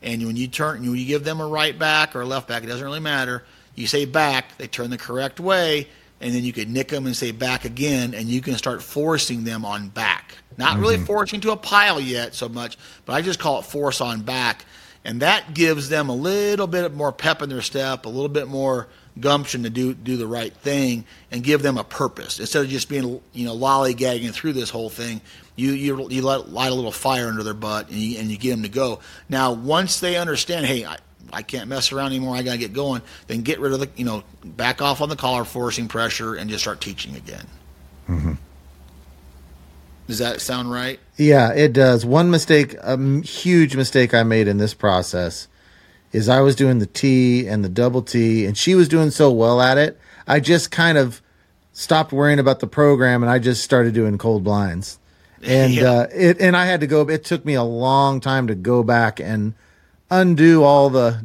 and when you turn, when you give them a right back or a left back, it doesn't really matter. You say back, they turn the correct way, and then you can nick them and say back again, and you can start forcing them on back. Not mm-hmm. really forcing to a pile yet so much, but I just call it force on back, and that gives them a little bit more pep in their step, a little bit more gumption to do do the right thing, and give them a purpose instead of just being you know lollygagging through this whole thing. You you you let light a little fire under their butt, and you, and you get them to go. Now once they understand, hey. I, I can't mess around anymore. I got to get going. Then get rid of the, you know, back off on the collar forcing pressure and just start teaching again. Mm-hmm. Does that sound right? Yeah, it does. One mistake, a m- huge mistake I made in this process is I was doing the T and the double T, and she was doing so well at it. I just kind of stopped worrying about the program, and I just started doing cold blinds. And Yeah. uh, it and I had to go. It took me a long time to go back and undo all the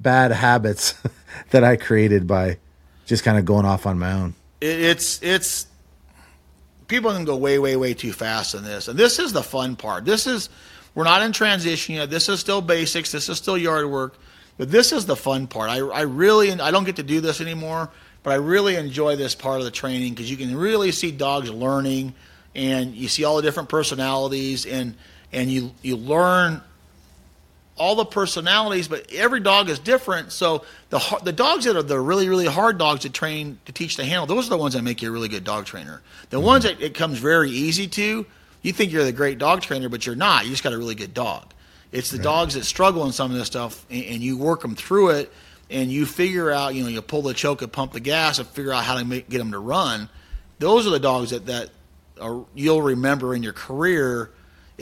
bad habits that I created by just kind of going off on my own. it, it's it's people can go way way way too fast in this. And this is the fun part. This is we're not in transition yet. This is still basics. This is still yard work. But this is the fun part. I, I really i don't get to do this anymore but i really enjoy this part of the training because you can really see dogs learning and you see all the different personalities and and you you learn all the personalities, but every dog is different. So the the dogs that are the really really hard dogs to train to teach to handle, those are the ones that make you a really good dog trainer. The mm-hmm. ones that it comes very easy to, you think you're the great dog trainer, but you're not. You just got a really good dog. It's the dogs that struggle in some of this stuff, and, and you work them through it, and you figure out, you know, you pull the choke and pump the gas, and figure out how to make, get them to run. Those are the dogs that that are, you'll remember in your career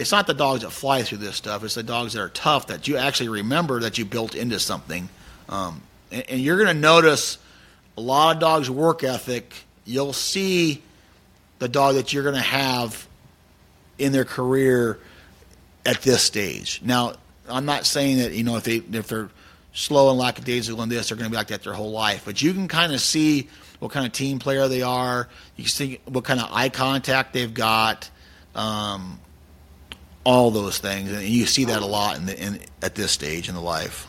it's not the dogs that fly through this stuff. It's the dogs that are tough that you actually remember that you built into something. Um, and, and you're going to notice a lot of dogs' work ethic. You'll see the dog that you're going to have in their career at this stage. Now, I'm not saying that you know if they if they're slow and lackadaisical in this, they're going to be like that their whole life. But you can kind of see what kind of team player they are. You can see what kind of eye contact they've got. Um, all those things, and you see that a lot in the in at this stage in the life.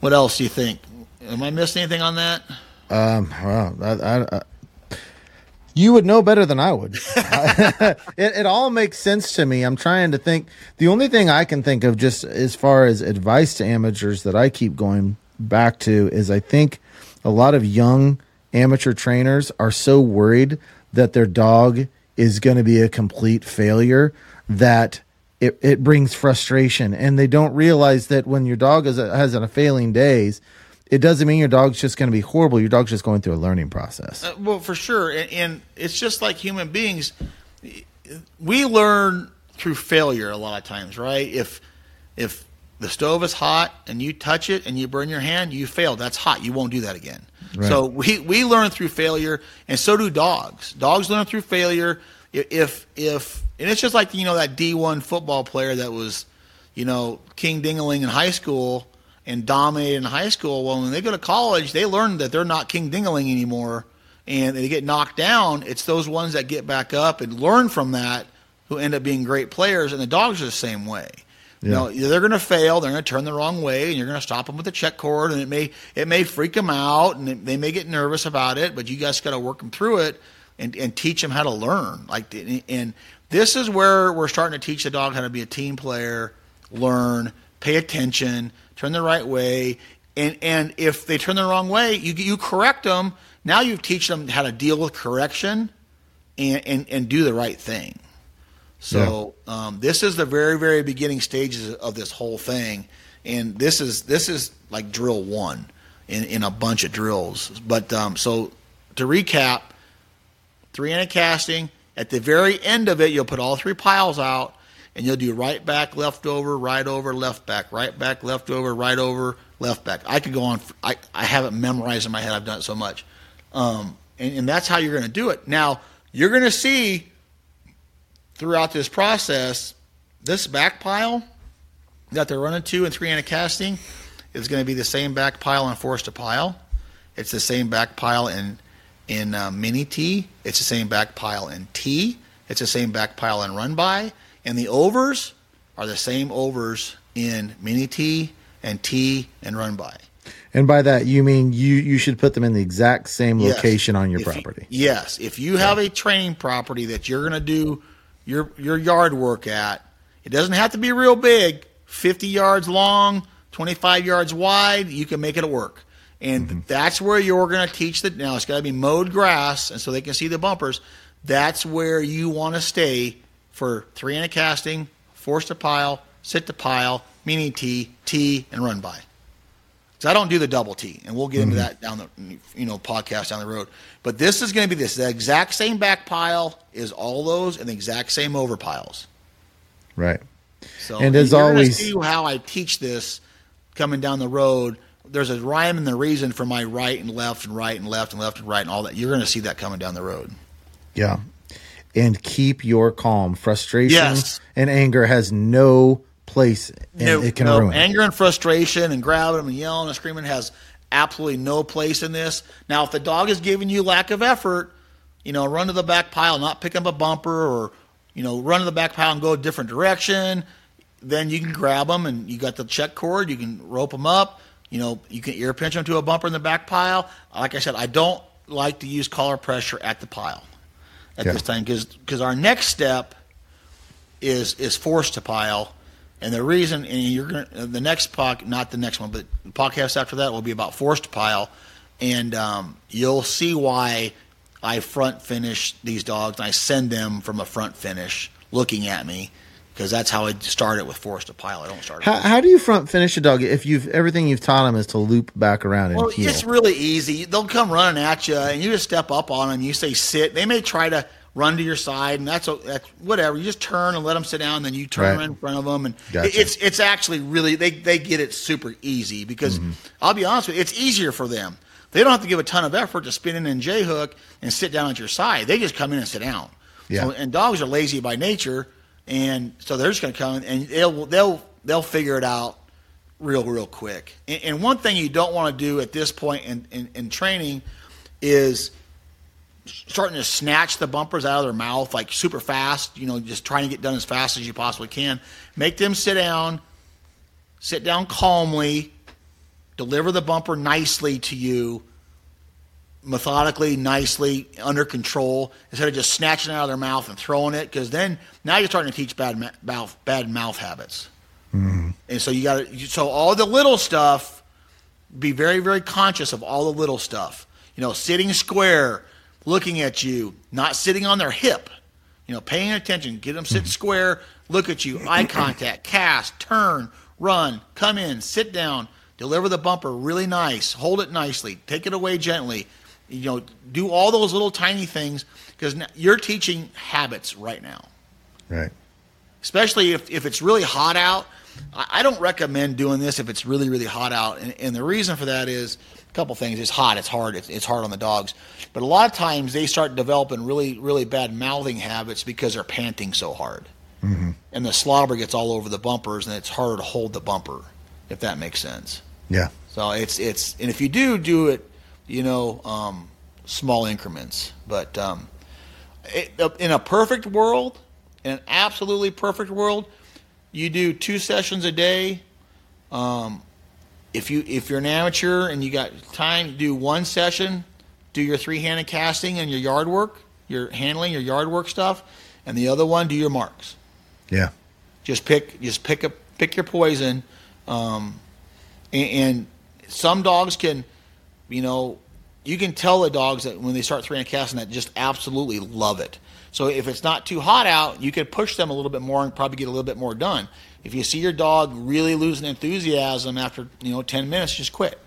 What else do you think? Am I missing anything on that? Um, well, I, I, I, you would know better than I would. it, it all makes sense to me. I'm trying to think. The only thing I can think of, just as far as advice to amateurs, that I keep going back to is I think a lot of young amateur trainers are so worried that their dog is going to be a complete failure that it, it brings frustration and they don't realize that when your dog is a, has a failing days it doesn't mean your dog's just going to be horrible your dog's just going through a learning process Uh, well, for sure, and, and it's just like human beings. We learn through failure a lot of times, right? If if the stove is hot and you touch it and you burn your hand, you failed. That's hot. You won't do that again. So we we learn through failure, and so do dogs. Dogs learn through failure. If if and it's just like you know that D one football player that was, you know, King Dingaling in high school and dominated in high school. Well, when they go to college, they learn that they're not King Dingaling anymore, and they get knocked down. It's those ones that get back up and learn from that who end up being great players. And the dogs are the same way. You know, they're going to fail. They're going to turn the wrong way, and you're going to stop them with a check cord, and it may it may freak them out, and they may get nervous about it. But you guys got to work them through it and, and teach them how to learn. Like, and this is where we're starting to teach the dog how to be a team player, learn, pay attention, turn the right way, and and if they turn the wrong way, you you correct them. Now you teach them how to deal with correction, and and, and do the right thing. So um, this is the very very beginning stages of this whole thing, and this is this is like drill one in in a bunch of drills. But um, so to recap, three handed casting. At the very end of it, you'll put all three piles out, and you'll do right back, left over, right over, left back, right back, left over, right over, left back. I could go on. I, I have it memorized in my head. I've done it so much. Um, and, and that's how you're going to do it. Now, you're going to see throughout this process this back pile that they're running two and three handed casting is going to be the same back pile in force to pile. It's the same back pile in in uh, mini T. It's the same back pile in T. It's the same back pile in run by. And the overs are the same overs in mini T and T and run by. and by that you mean you you should put them in the exact same Yes. location on your If you- property yes, if you have a training property that you're going to do your your yard work at, it doesn't have to be real big. Fifty yards long, twenty five yards wide. You can make it work, and mm-hmm. that's where you're going to teach the. Now it's got to be mowed grass, and so they can see the bumpers. That's where you want to stay for three-handed casting, force to pile, sit to pile, mini T, T, and run by. So I don't do the double T, and we'll get into mm-hmm. that down the you know podcast down the road. But this is going to be this the exact same back pile is all those and the exact same over piles. right So And as always- see how I teach this coming down the road. There's a rhyme and the reason for my right and left and right and left and left and right and all that. You're going to see that coming down the road. yeah and keep your calm frustration Yes. and anger has no place and No- it can no, ruin anger and frustration and grabbing and yelling and screaming has absolutely no place in this. Now, if the dog is giving you lack of effort, you know, run to the back pile, not pick up a bumper, or you know, run to the back pile and go a different direction. Then you can grab them, and you got the check cord. You can rope them up. You know, you can ear pinch them to a bumper in the back pile. Like I said, I don't like to use collar pressure at the pile at Okay. this time because our next step is is forced to pile, and the reason and you're gonna the next pod not the next one but the podcast after that will be about forced pile, and um, you'll see why I front finish these dogs and I send them from a front finish looking at me because that's how I start it with forced to pile. I don't start. how, how do you front finish a dog if you've everything you've taught them is to loop back around and Well, heel it's really easy. They'll come running at you, and you just step up on them. You say sit. They may try to run to your side, and that's, that's whatever. You just turn and let them sit down, and then you turn Right. in front of them, and Gotcha. it's it's actually really they they get it super easy because Mm-hmm. I'll be honest with you, it's easier for them. They don't have to give a ton of effort to spin in and J hook and sit down at your side. They just come in and sit down. Yeah. So, and dogs are lazy by nature, and so they're just going to come in and they'll they'll they'll figure it out real real quick. And, and one thing you don't want to do at this point in, in, in training is starting to snatch the bumpers out of their mouth like super fast. You know, just trying to get done as fast as you possibly can. Make them sit down, sit down calmly, deliver the bumper nicely to you. Methodically, nicely, under control, instead of just snatching it out of their mouth and throwing it, because then now you're starting to teach bad ma- mouth bad mouth habits. Mm-hmm. And so you got to so all the little stuff be very very conscious of all the little stuff. You know, sitting square, looking at you, not sitting on their hip. You know, paying attention, get them sit mm-hmm. square, look at you, eye contact, cast, turn, run, come in, sit down, deliver the bumper really nice, hold it nicely, take it away gently. You know, do all those little tiny things because you're teaching habits right now. Right. Especially if, if it's really hot out. I I don't recommend doing this if it's really, really hot out. And, and the reason for that is couple things. It's hot, it's hard, it's, it's hard on the dogs. But a lot of times they start developing really, really bad mouthing habits because they're panting so hard. And the slobber gets all over the bumpers and it's harder to hold the bumper, if that makes sense. Yeah. So it's it's and if you do do it, you know, um, small increments. But um, it, in a perfect world, in an absolutely perfect world, you do two sessions a day. Um, if you if you're an amateur and you got time, do one session, do your three-handed casting and your yard work, your handling, your yard work stuff, and the other one do your marks. Yeah. Just pick just pick a pick your poison. Um, and, and some dogs can, you know, you can tell the dogs that when they start three hand casting that just absolutely love it. So if it's not too hot out, you could push them a little bit more and probably get a little bit more done. If you see your dog really losing enthusiasm after you know ten minutes, just quit.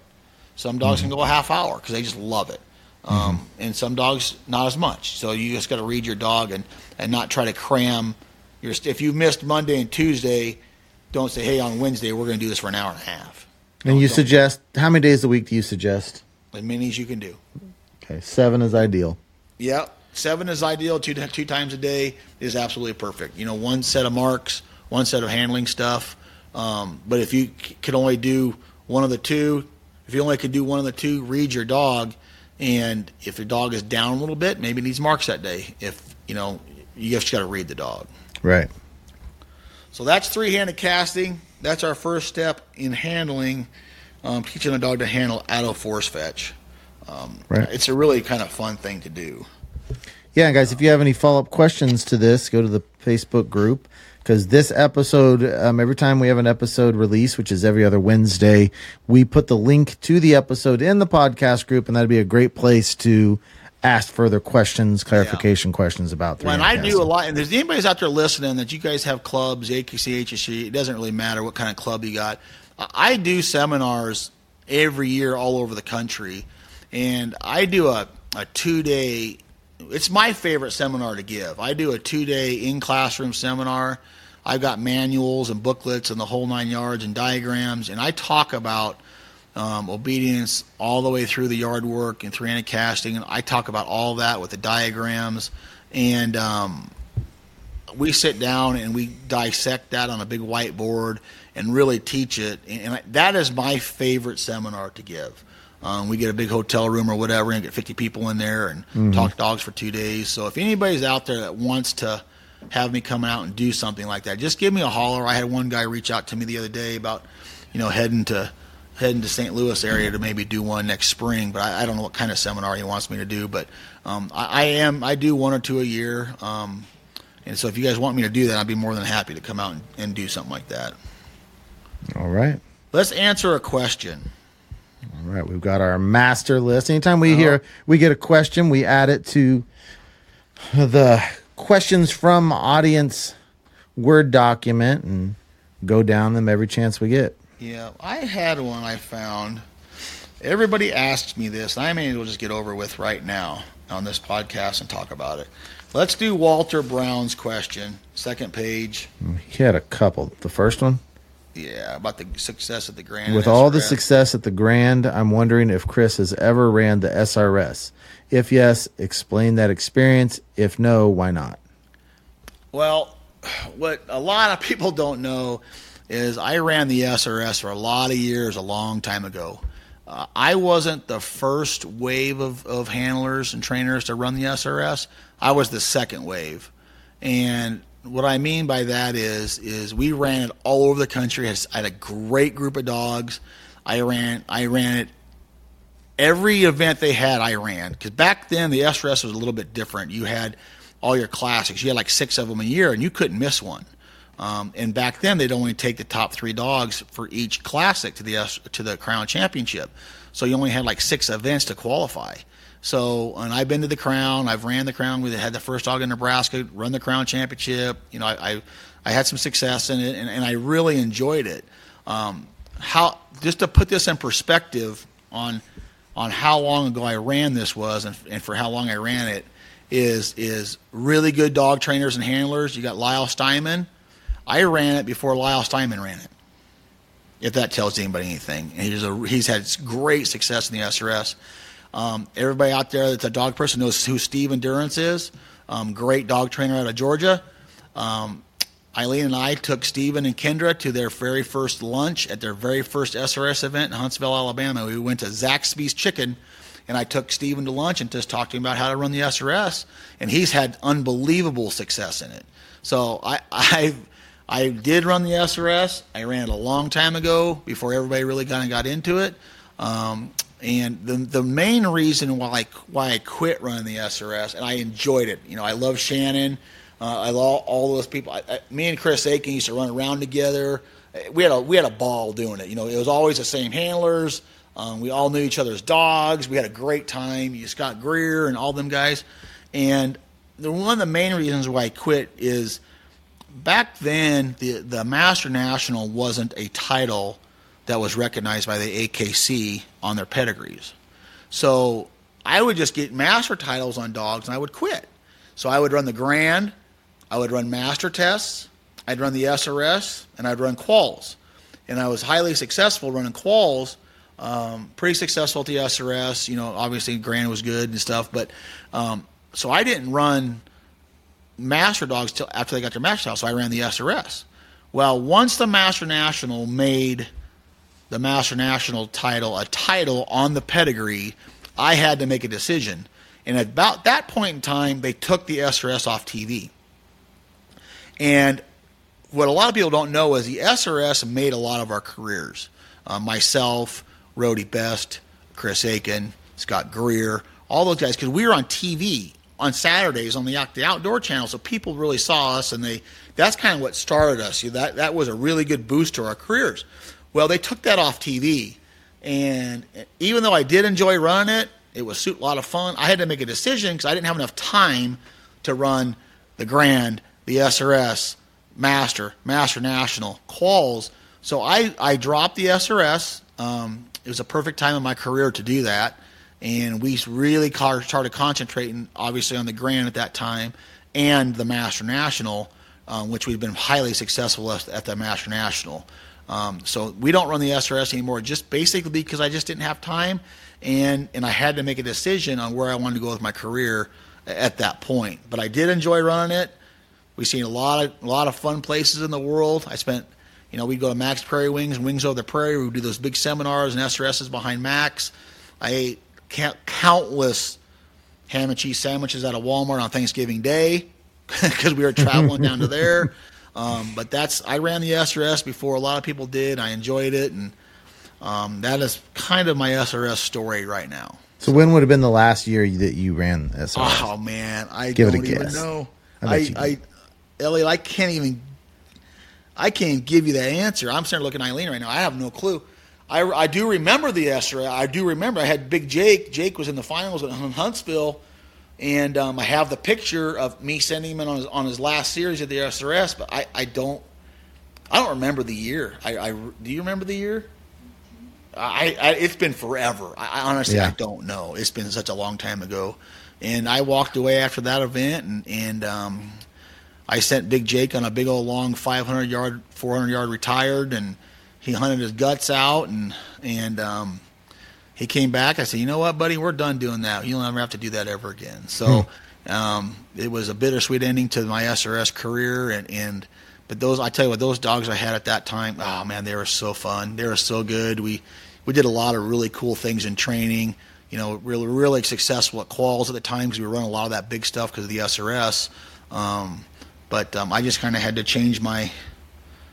Some dogs can go a half hour because they just love it, um, and some dogs not as much. So you just got to read your dog and and not try to cram your. If you missed Monday and Tuesday, don't say, "Hey, on Wednesday we're going to do this for an hour and a half." And you Don't- suggest how many days a week do you suggest? as many as you can do. Okay, seven is ideal. Yeah, seven is ideal. Two two times a day is absolutely perfect. You know, one set of marks, one set of handling stuff. Um, but if you c- could only do one of the two, if you only could do one of the two, read your dog. And if your dog is down a little bit, maybe it needs marks that day. If you know, you just got to read the dog. Right. So that's three-handed casting. That's our first step in handling, um, teaching a dog to handle out of force fetch. Um, Right. It's a really kind of fun thing to do. Yeah, guys, if you have any follow up questions to this, go to the Facebook group because this episode, um, every time we have an episode release, which is every other Wednesday, we put the link to the episode in the podcast group, and that'd be a great place to ask further questions, clarification questions about. When I do a lot, and there's anybody's out there listening that you guys have clubs, AKC, HSC, it doesn't really matter what kind of club you got. I I do seminars every year all over the country, and I do a, a two day. It's my favorite seminar to give. I do a two day in classroom seminar. I've got manuals and booklets and the whole nine yards and diagrams, and I talk about um, obedience all the way through the yard work and three-handed casting. And I talk about all that with the diagrams, and um, we sit down and we dissect that on a big whiteboard and really teach it. And, and that is my favorite seminar to give. Um, we get a big hotel room or whatever and get 50 people in there and talk dogs for two days. So if anybody's out there that wants to have me come out and do something like that, just give me a holler. I had one guy reach out to me the other day about, you know, heading to heading to St. Louis area to maybe do one next spring, but I, I don't know what kind of seminar he wants me to do. But um, I, I am I do one or two a year, um, and so if you guys want me to do that, I'd be more than happy to come out and, and do something like that. All right. Let's answer a question. All right, we've got our master list. Anytime we hear we get a question, we add it to the questions from audience Word document and go down them every chance we get. Yeah, I had one I found. Everybody asks me this, and I may as well just get over with right now on this podcast and talk about it. Let's do Walter Brown's question, second page. He had a couple. The first one, Yeah, about the success of the Grand. with all the success at the Grand, I'm wondering if Chris has ever ran the SRS. If yes, explain that experience. If no, why not? Well, what a lot of people don't know is I ran the SRS for a lot of years, a long time ago. Uh, I wasn't the first wave of, of handlers and trainers to run the SRS. I was the second wave. And what I mean by that is is we ran it all over the country. I had a great group of dogs. I ran I ran it every event they had, I ran. Because back then, the SRS was a little bit different. You had all your classics. You had like six of them a year, and you couldn't miss one. Um, and back then, they'd only take the top three dogs for each classic to the to the Crown Championship. So you only had like six events to qualify. So, and I've been to the Crown. I've ran the Crown. We had the first dog in Nebraska, run the Crown Championship. You know, I I, I had some success in it, and, and I really enjoyed it. Um, how just to put this in perspective on on how long ago I ran this was, and, and for how long I ran it, is is really good dog trainers and handlers. You got Lyle Steinman. I ran it before Lyle Steinman ran it. If that tells anybody anything, and he's a, he's had great success in the SRS. Um, everybody out there that's a dog person knows who Steven Durrence is. Um, great dog trainer out of Georgia. Um, Eileen and I took Stephen and Kendra to their very first lunch at their very first SRS event in Huntsville, Alabama. We went to Zaxby's Chicken, and I took Stephen to lunch and just talked to him about how to run the SRS, and he's had unbelievable success in it. So I, I, I did run the SRS. I ran it a long time ago before everybody really kind of got into it. Um, and the the main reason why I, why I quit running the SRS, and I enjoyed it. You know, I love Shannon. Uh, I love all those people. I, I, me and Chris Akin used to run around together. We had a we had a ball doing it. You know, it was always the same handlers. Um, we all knew each other's dogs. We had a great time. You Scott Greer and all them guys. And the, one of the main reasons why I quit is back then the the Master National wasn't a title that was recognized by the AKC on their pedigrees. So I would just get master titles on dogs and I would quit. So I would run the Grand, I would run master tests, I'd run the SRS, and I'd run quals. And I was highly successful running quals. Um, pretty successful at the SRS. You know, obviously Grand was good and stuff, but um, so I didn't run master dogs till after they got their master title. So I ran the SRS. Well, once the Master National made the Master National title a title on the pedigree, I had to make a decision. And at about that point in time, they took the SRS off TV. And what a lot of people don't know is the SRS made a lot of our careers. Uh, myself, Rody Best, Chris Akin, Scott Greer, all those guys, because we were on TV on Saturdays on the, the outdoor channel, so people really saw us, and they that's kind of what started us. That that was a really good boost to our careers. Well, they took that off TV, and even though I did enjoy running it, it was a lot of fun. I had to make a decision because I didn't have enough time to run the Grand, the SRS, Master, Master National, Quals. So I, I dropped the SRS. Um, it was a perfect time in my career to do that. And we really started concentrating, obviously, on the Grand at that time and the Master National, um, which we've been highly successful at, at the Master National. Um, so we don't run the SRS anymore, just basically because I just didn't have time, and and I had to make a decision on where I wanted to go with my career at that point. But I did enjoy running it. We've seen a lot of a lot of fun places in the world. I spent, you know, we'd go to Mack's Prairie Wings Wings Over the Prairie. We'd do those big seminars and SRSs behind Mack's. I ate countless ham and cheese sandwiches out of Walmart on Thanksgiving Day because we were traveling down to there. Um, but that's I ran the SRS before a lot of people did. I enjoyed it, and um, that is kind of my SRS story right now. So when would have been the last year that you ran SRS? Oh man, I Give don't it a even guess. know. I I, I, Elliot, I can't even. I can't give you that answer. I'm starting to look at Eileen right now. I have no clue. I, I do remember the SRS. I do remember. I had Big Jake. Jake was in the finals in Huntsville and um, I have the picture of me sending him in on his, on his last series at the SRS, but I, I don't I don't remember the year. I, I do you remember the year? I, I it's been forever. I, I honestly Yeah. I don't know. It's been such a long time ago, and I walked away after that event, and and um, I sent Big Jake on a big old long 500 yard, 400 yard retired, and he hunted his guts out, and and um, he came back. I said, you know what, buddy, we're done doing that. You'll never have to do that ever again. So um, it was a bittersweet ending to my SRS career, and and but those I tell you what, those dogs I had at that time, oh man, they were so fun. They were so good. We we did a lot of really cool things in training. You know, really really successful at quals at the time because we were running a lot of that big stuff because of the SRS. Um, but um, I just kind of had to change my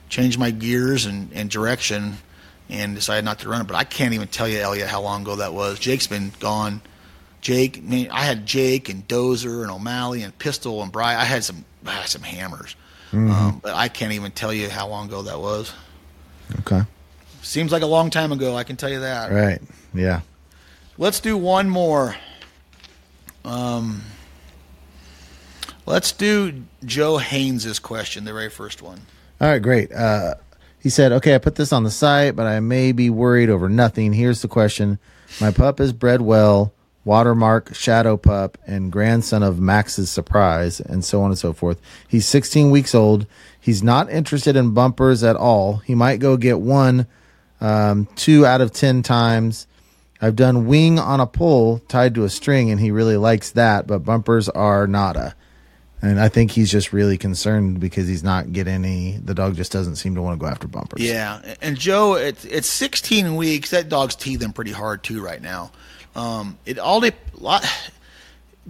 change my gears and, and direction and decided not to run it. But I can't even tell you, Elliot, how long ago that was. Jake's been gone. Jake, I, mean, I had Jake and Dozer and O'Malley and Pistol and Bry. I had some, I had some hammers, um, but I can't even tell you how long ago that was. Okay. Seems like a long time ago. I can tell you that. Right. Yeah. Let's do one more. Um, let's do Joe Haynes' question, the very first one. All right, great. Uh, he said, "Okay, I put this on the site, but I may be worried over nothing. Here's the question: My pup is bred well, watermark shadow pup, and grandson of Max's surprise, and so on and so forth. He's 16 weeks old. He's not interested in bumpers at all. He might go get one, um, two out of ten times." I've done wing on a pole tied to a string, and he really likes that. But bumpers are nada, and I think he's just really concerned because he's not getting any. The dog just doesn't seem to want to go after bumpers. Yeah, and Joe, it's it's 16 weeks. That dog's teething pretty hard too right now. Um, it all de- lot.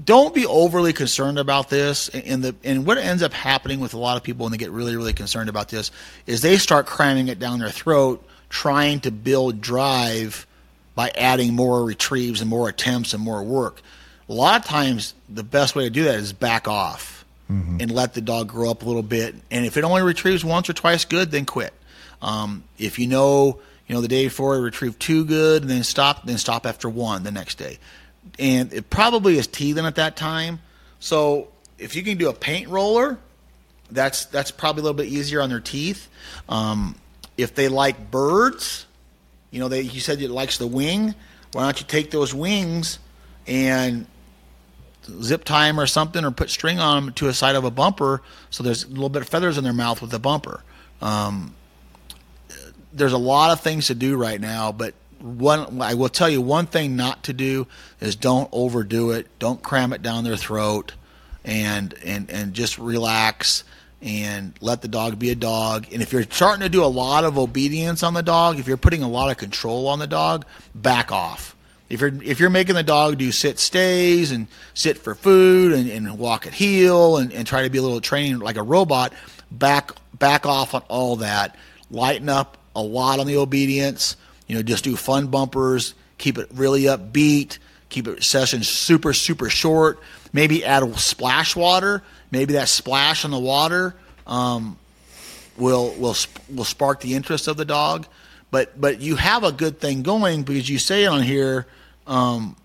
Don't be overly concerned about this. And the and what ends up happening with a lot of people when they get really really concerned about this is they start cramming it down their throat, trying to build drive by adding more retrieves and more attempts and more work. A lot of times, the best way to do that is back off and let the dog grow up a little bit. And if it only retrieves once or twice good, then quit. Um, if you know, you know, the day before it retrieved two good, and then stop, then stop after one the next day. And it probably is teething at that time. So if you can do a paint roller, that's that's probably a little bit easier on their teeth. Um, if they like birds, you know, they you said it likes the wing. Why don't you take those wings and zip tie them or something, or put string on them to a side of a bumper, so there's a little bit of feathers in their mouth with the bumper. Um, there's a lot of things to do right now, but one I will tell you one thing not to do is don't overdo it. Don't cram it down their throat, and and and just relax and let the dog be a dog. And if you're starting to do a lot of obedience on the dog, if you're putting a lot of control on the dog, back off. If you're if you're making the dog do sit stays and sit for food and, and walk at heel and, and try to be a little trained like a robot, back back off on all that. Lighten up a lot on the obedience. You know, just do fun bumpers. Keep it really upbeat. Keep it sessions super super short. Maybe add a splash water. Maybe that splash on the water um, will will will spark the interest of the dog. But but you have a good thing going because you say on here. Um,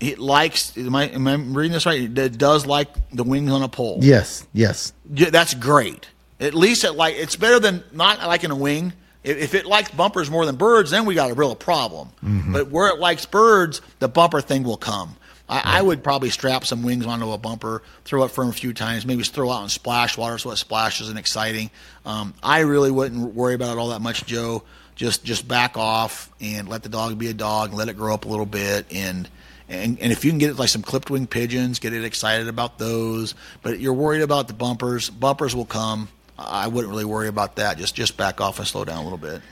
it likes. Am I, am I reading this right? It does like the wings on a pole. Yes. Yes. Yeah, that's great. At least it like it's better than not liking a wing. If, if it likes bumpers more than birds, then we got a real problem. But where it likes birds, the bumper thing will come. I, I would probably strap some wings onto a bumper, throw it for 'em a few times, maybe throw out in splash water so it splashes and exciting. Um, I really wouldn't worry about it all that much, Joe. Just just back off and let the dog be a dog, and let it grow up a little bit, and and, and if you can get it like some clipped wing pigeons, get it excited about those. But you're worried about the bumpers. Bumpers will come. I wouldn't really worry about that. Just just back off and slow down a little bit.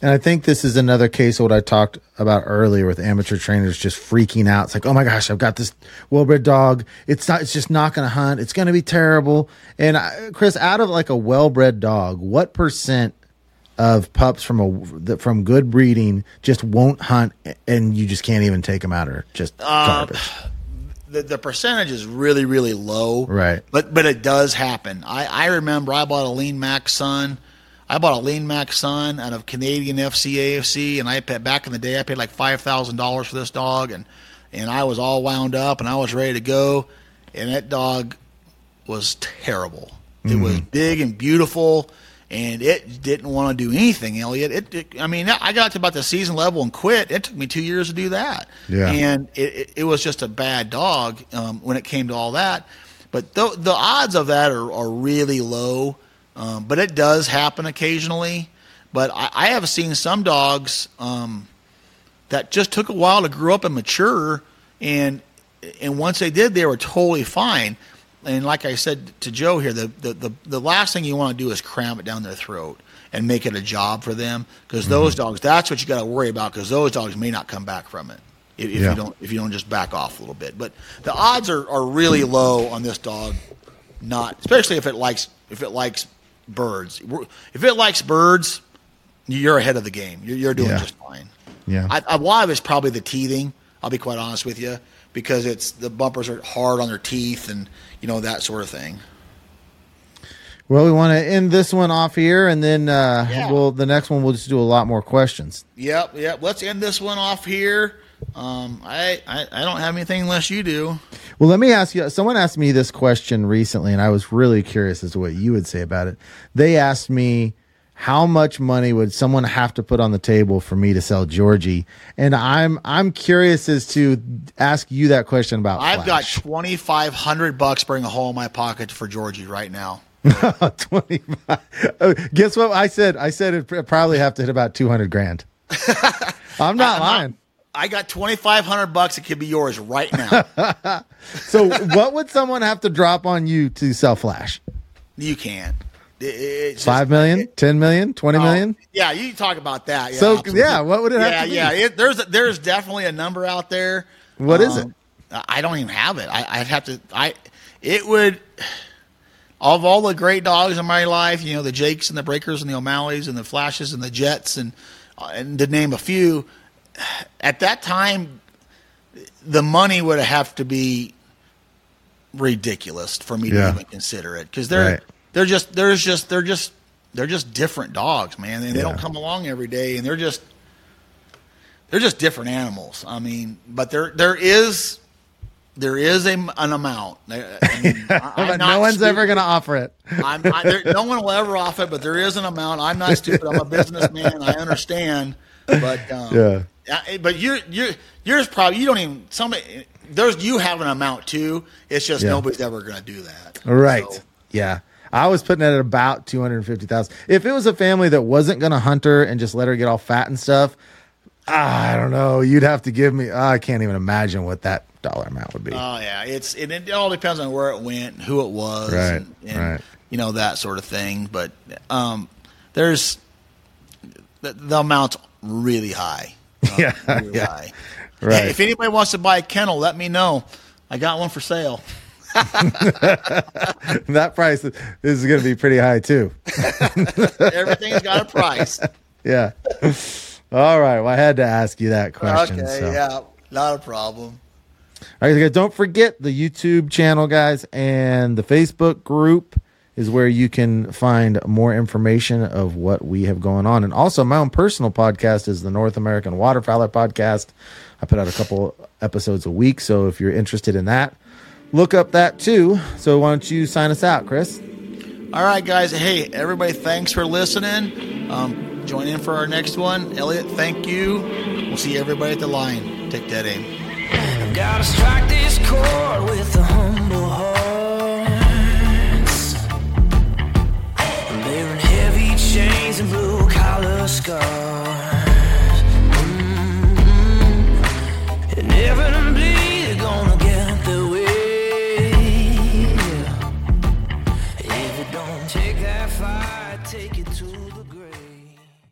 And I think this is another case of what I talked about earlier with amateur trainers just freaking out. It's like, oh my gosh, I've got this well-bred dog. It's not. It's just not going to hunt. It's going to be terrible. And I, Chris, out of like a well-bred dog, what percent of pups from a from good breeding just won't hunt, and you just can't even take them out or just um, garbage? the, the percentage is really really low. Right. but but it does happen. I i remember i bought a Lean Mac's son i bought a Lean Mac's son out of canadian fc afc and i paid back in the day i paid like five thousand dollars for this dog and and i was all wound up and i was ready to go and that dog was terrible. It mm. was big and beautiful and it didn't want to do anything, Elliot. It, it, I mean, I got to about the season level and quit. It took me two years to do that. Yeah. And it, it, it was just a bad dog um, when it came to all that. But the, the odds of that are, are really low. Um, but it does happen occasionally. But I, I have seen some dogs um, that just took a while to grow up and mature, and and once they did, they were totally fine. And like I said to Joe here, the the, the, the last thing you want to do is cram it down their throat and make it a job for them because mm-hmm. those dogs, that's what you got to worry about because those dogs may not come back from it if, if Yeah. you don't if you don't just back off a little bit. But the odds are, are really low on this dog, not especially if it likes if it likes birds. If it likes birds, you're ahead of the game. You're, you're doing Yeah. just fine. Yeah. I, lot of it's probably the teething. I'll be quite honest with you because it's the bumpers are hard on their teeth and you know that sort of thing. Well, we want to end this one off here, and then uh, Yeah. we'll the next one we'll just do a lot more questions. Yep, yep. Let's end this one off here. Um, I, I I don't have anything unless you do. Well, let me ask you. Someone asked me this question recently, and I was really curious as to what you would say about it. They asked me, how much money would someone have to put on the table for me to sell Georgie? And I'm I'm curious as to ask you that question about. I've got twenty five hundred bucks burning a hole in my pocket for Georgie right now. 25. Oh, Guess what I said? I said it probably have to hit about 200 grand. I'm not lying. I got twenty five hundred bucks. It could be yours right now. So, what would someone have to drop on you to sell Flash? you can't. It- just- Five million, ten million, twenty Oh, million? Yeah, you talk about that. Yeah, So, absolutely. yeah, what would it have yeah, to be? Yeah, It, there's there's definitely a number out there. What is it? Um, I don't even have it. I, I'd have to. I it would of all the great dogs in my life. You know, the Jakes and the Breakers and the O'Malley's and the Flashes and the Jets and and to name a few. At that time, the money would have to be ridiculous for me Yeah. to even consider it because they're Right. They're just there's just they're just they're just different dogs, man, and they Yeah. don't come along every day, and they're just they're just different animals. I mean, but there there is there is a, an amount. I- mean, I- I'm But not no one's stupid. ever going to offer it. I'm, I, there, no one will ever offer it, but there is an amount. I'm not stupid. I'm a businessman. I understand, but um, Yeah. I- But you're you're yours probably you don't even somebody there's you have an amount too. It's just Yeah. nobody's ever going to do that. Right. So, Yeah. I was putting it at about 250,000. If it was a family that wasn't going to hunt her and just let her get all fat and stuff, I don't know. You'd have to give me, I can't even imagine what that dollar amount would be. Oh yeah, it's it, it all depends on where it went, who it was, Right, and, and, right. you know that sort of thing. But um, there's the, the amount's really high. Uh, Yeah, really yeah. high. Right. If anybody wants to buy a kennel, let me know. I got one for sale. that price is going to be pretty high too. Everything's got a price. Yeah. All right. Well, I had to ask you that question. okay, so. yeah, not a problem. All right, guys, don't forget the YouTube channel, guys, and the Facebook group is where you can find more information of what we have going on. And also, my own personal podcast is the North American Waterfowler Podcast. I put out a couple episodes a week, so if you're interested in that, look up that too. So why don't you sign us out, Chris? All right, guys. Hey, everybody, thanks for listening. Um, join in for our next one. Elliot, thank you. We'll see everybody at the line. Take that aim. I've got to strike this chord with a humble heart. Bearing heavy chains and blue collar scars. Mm-hmm. And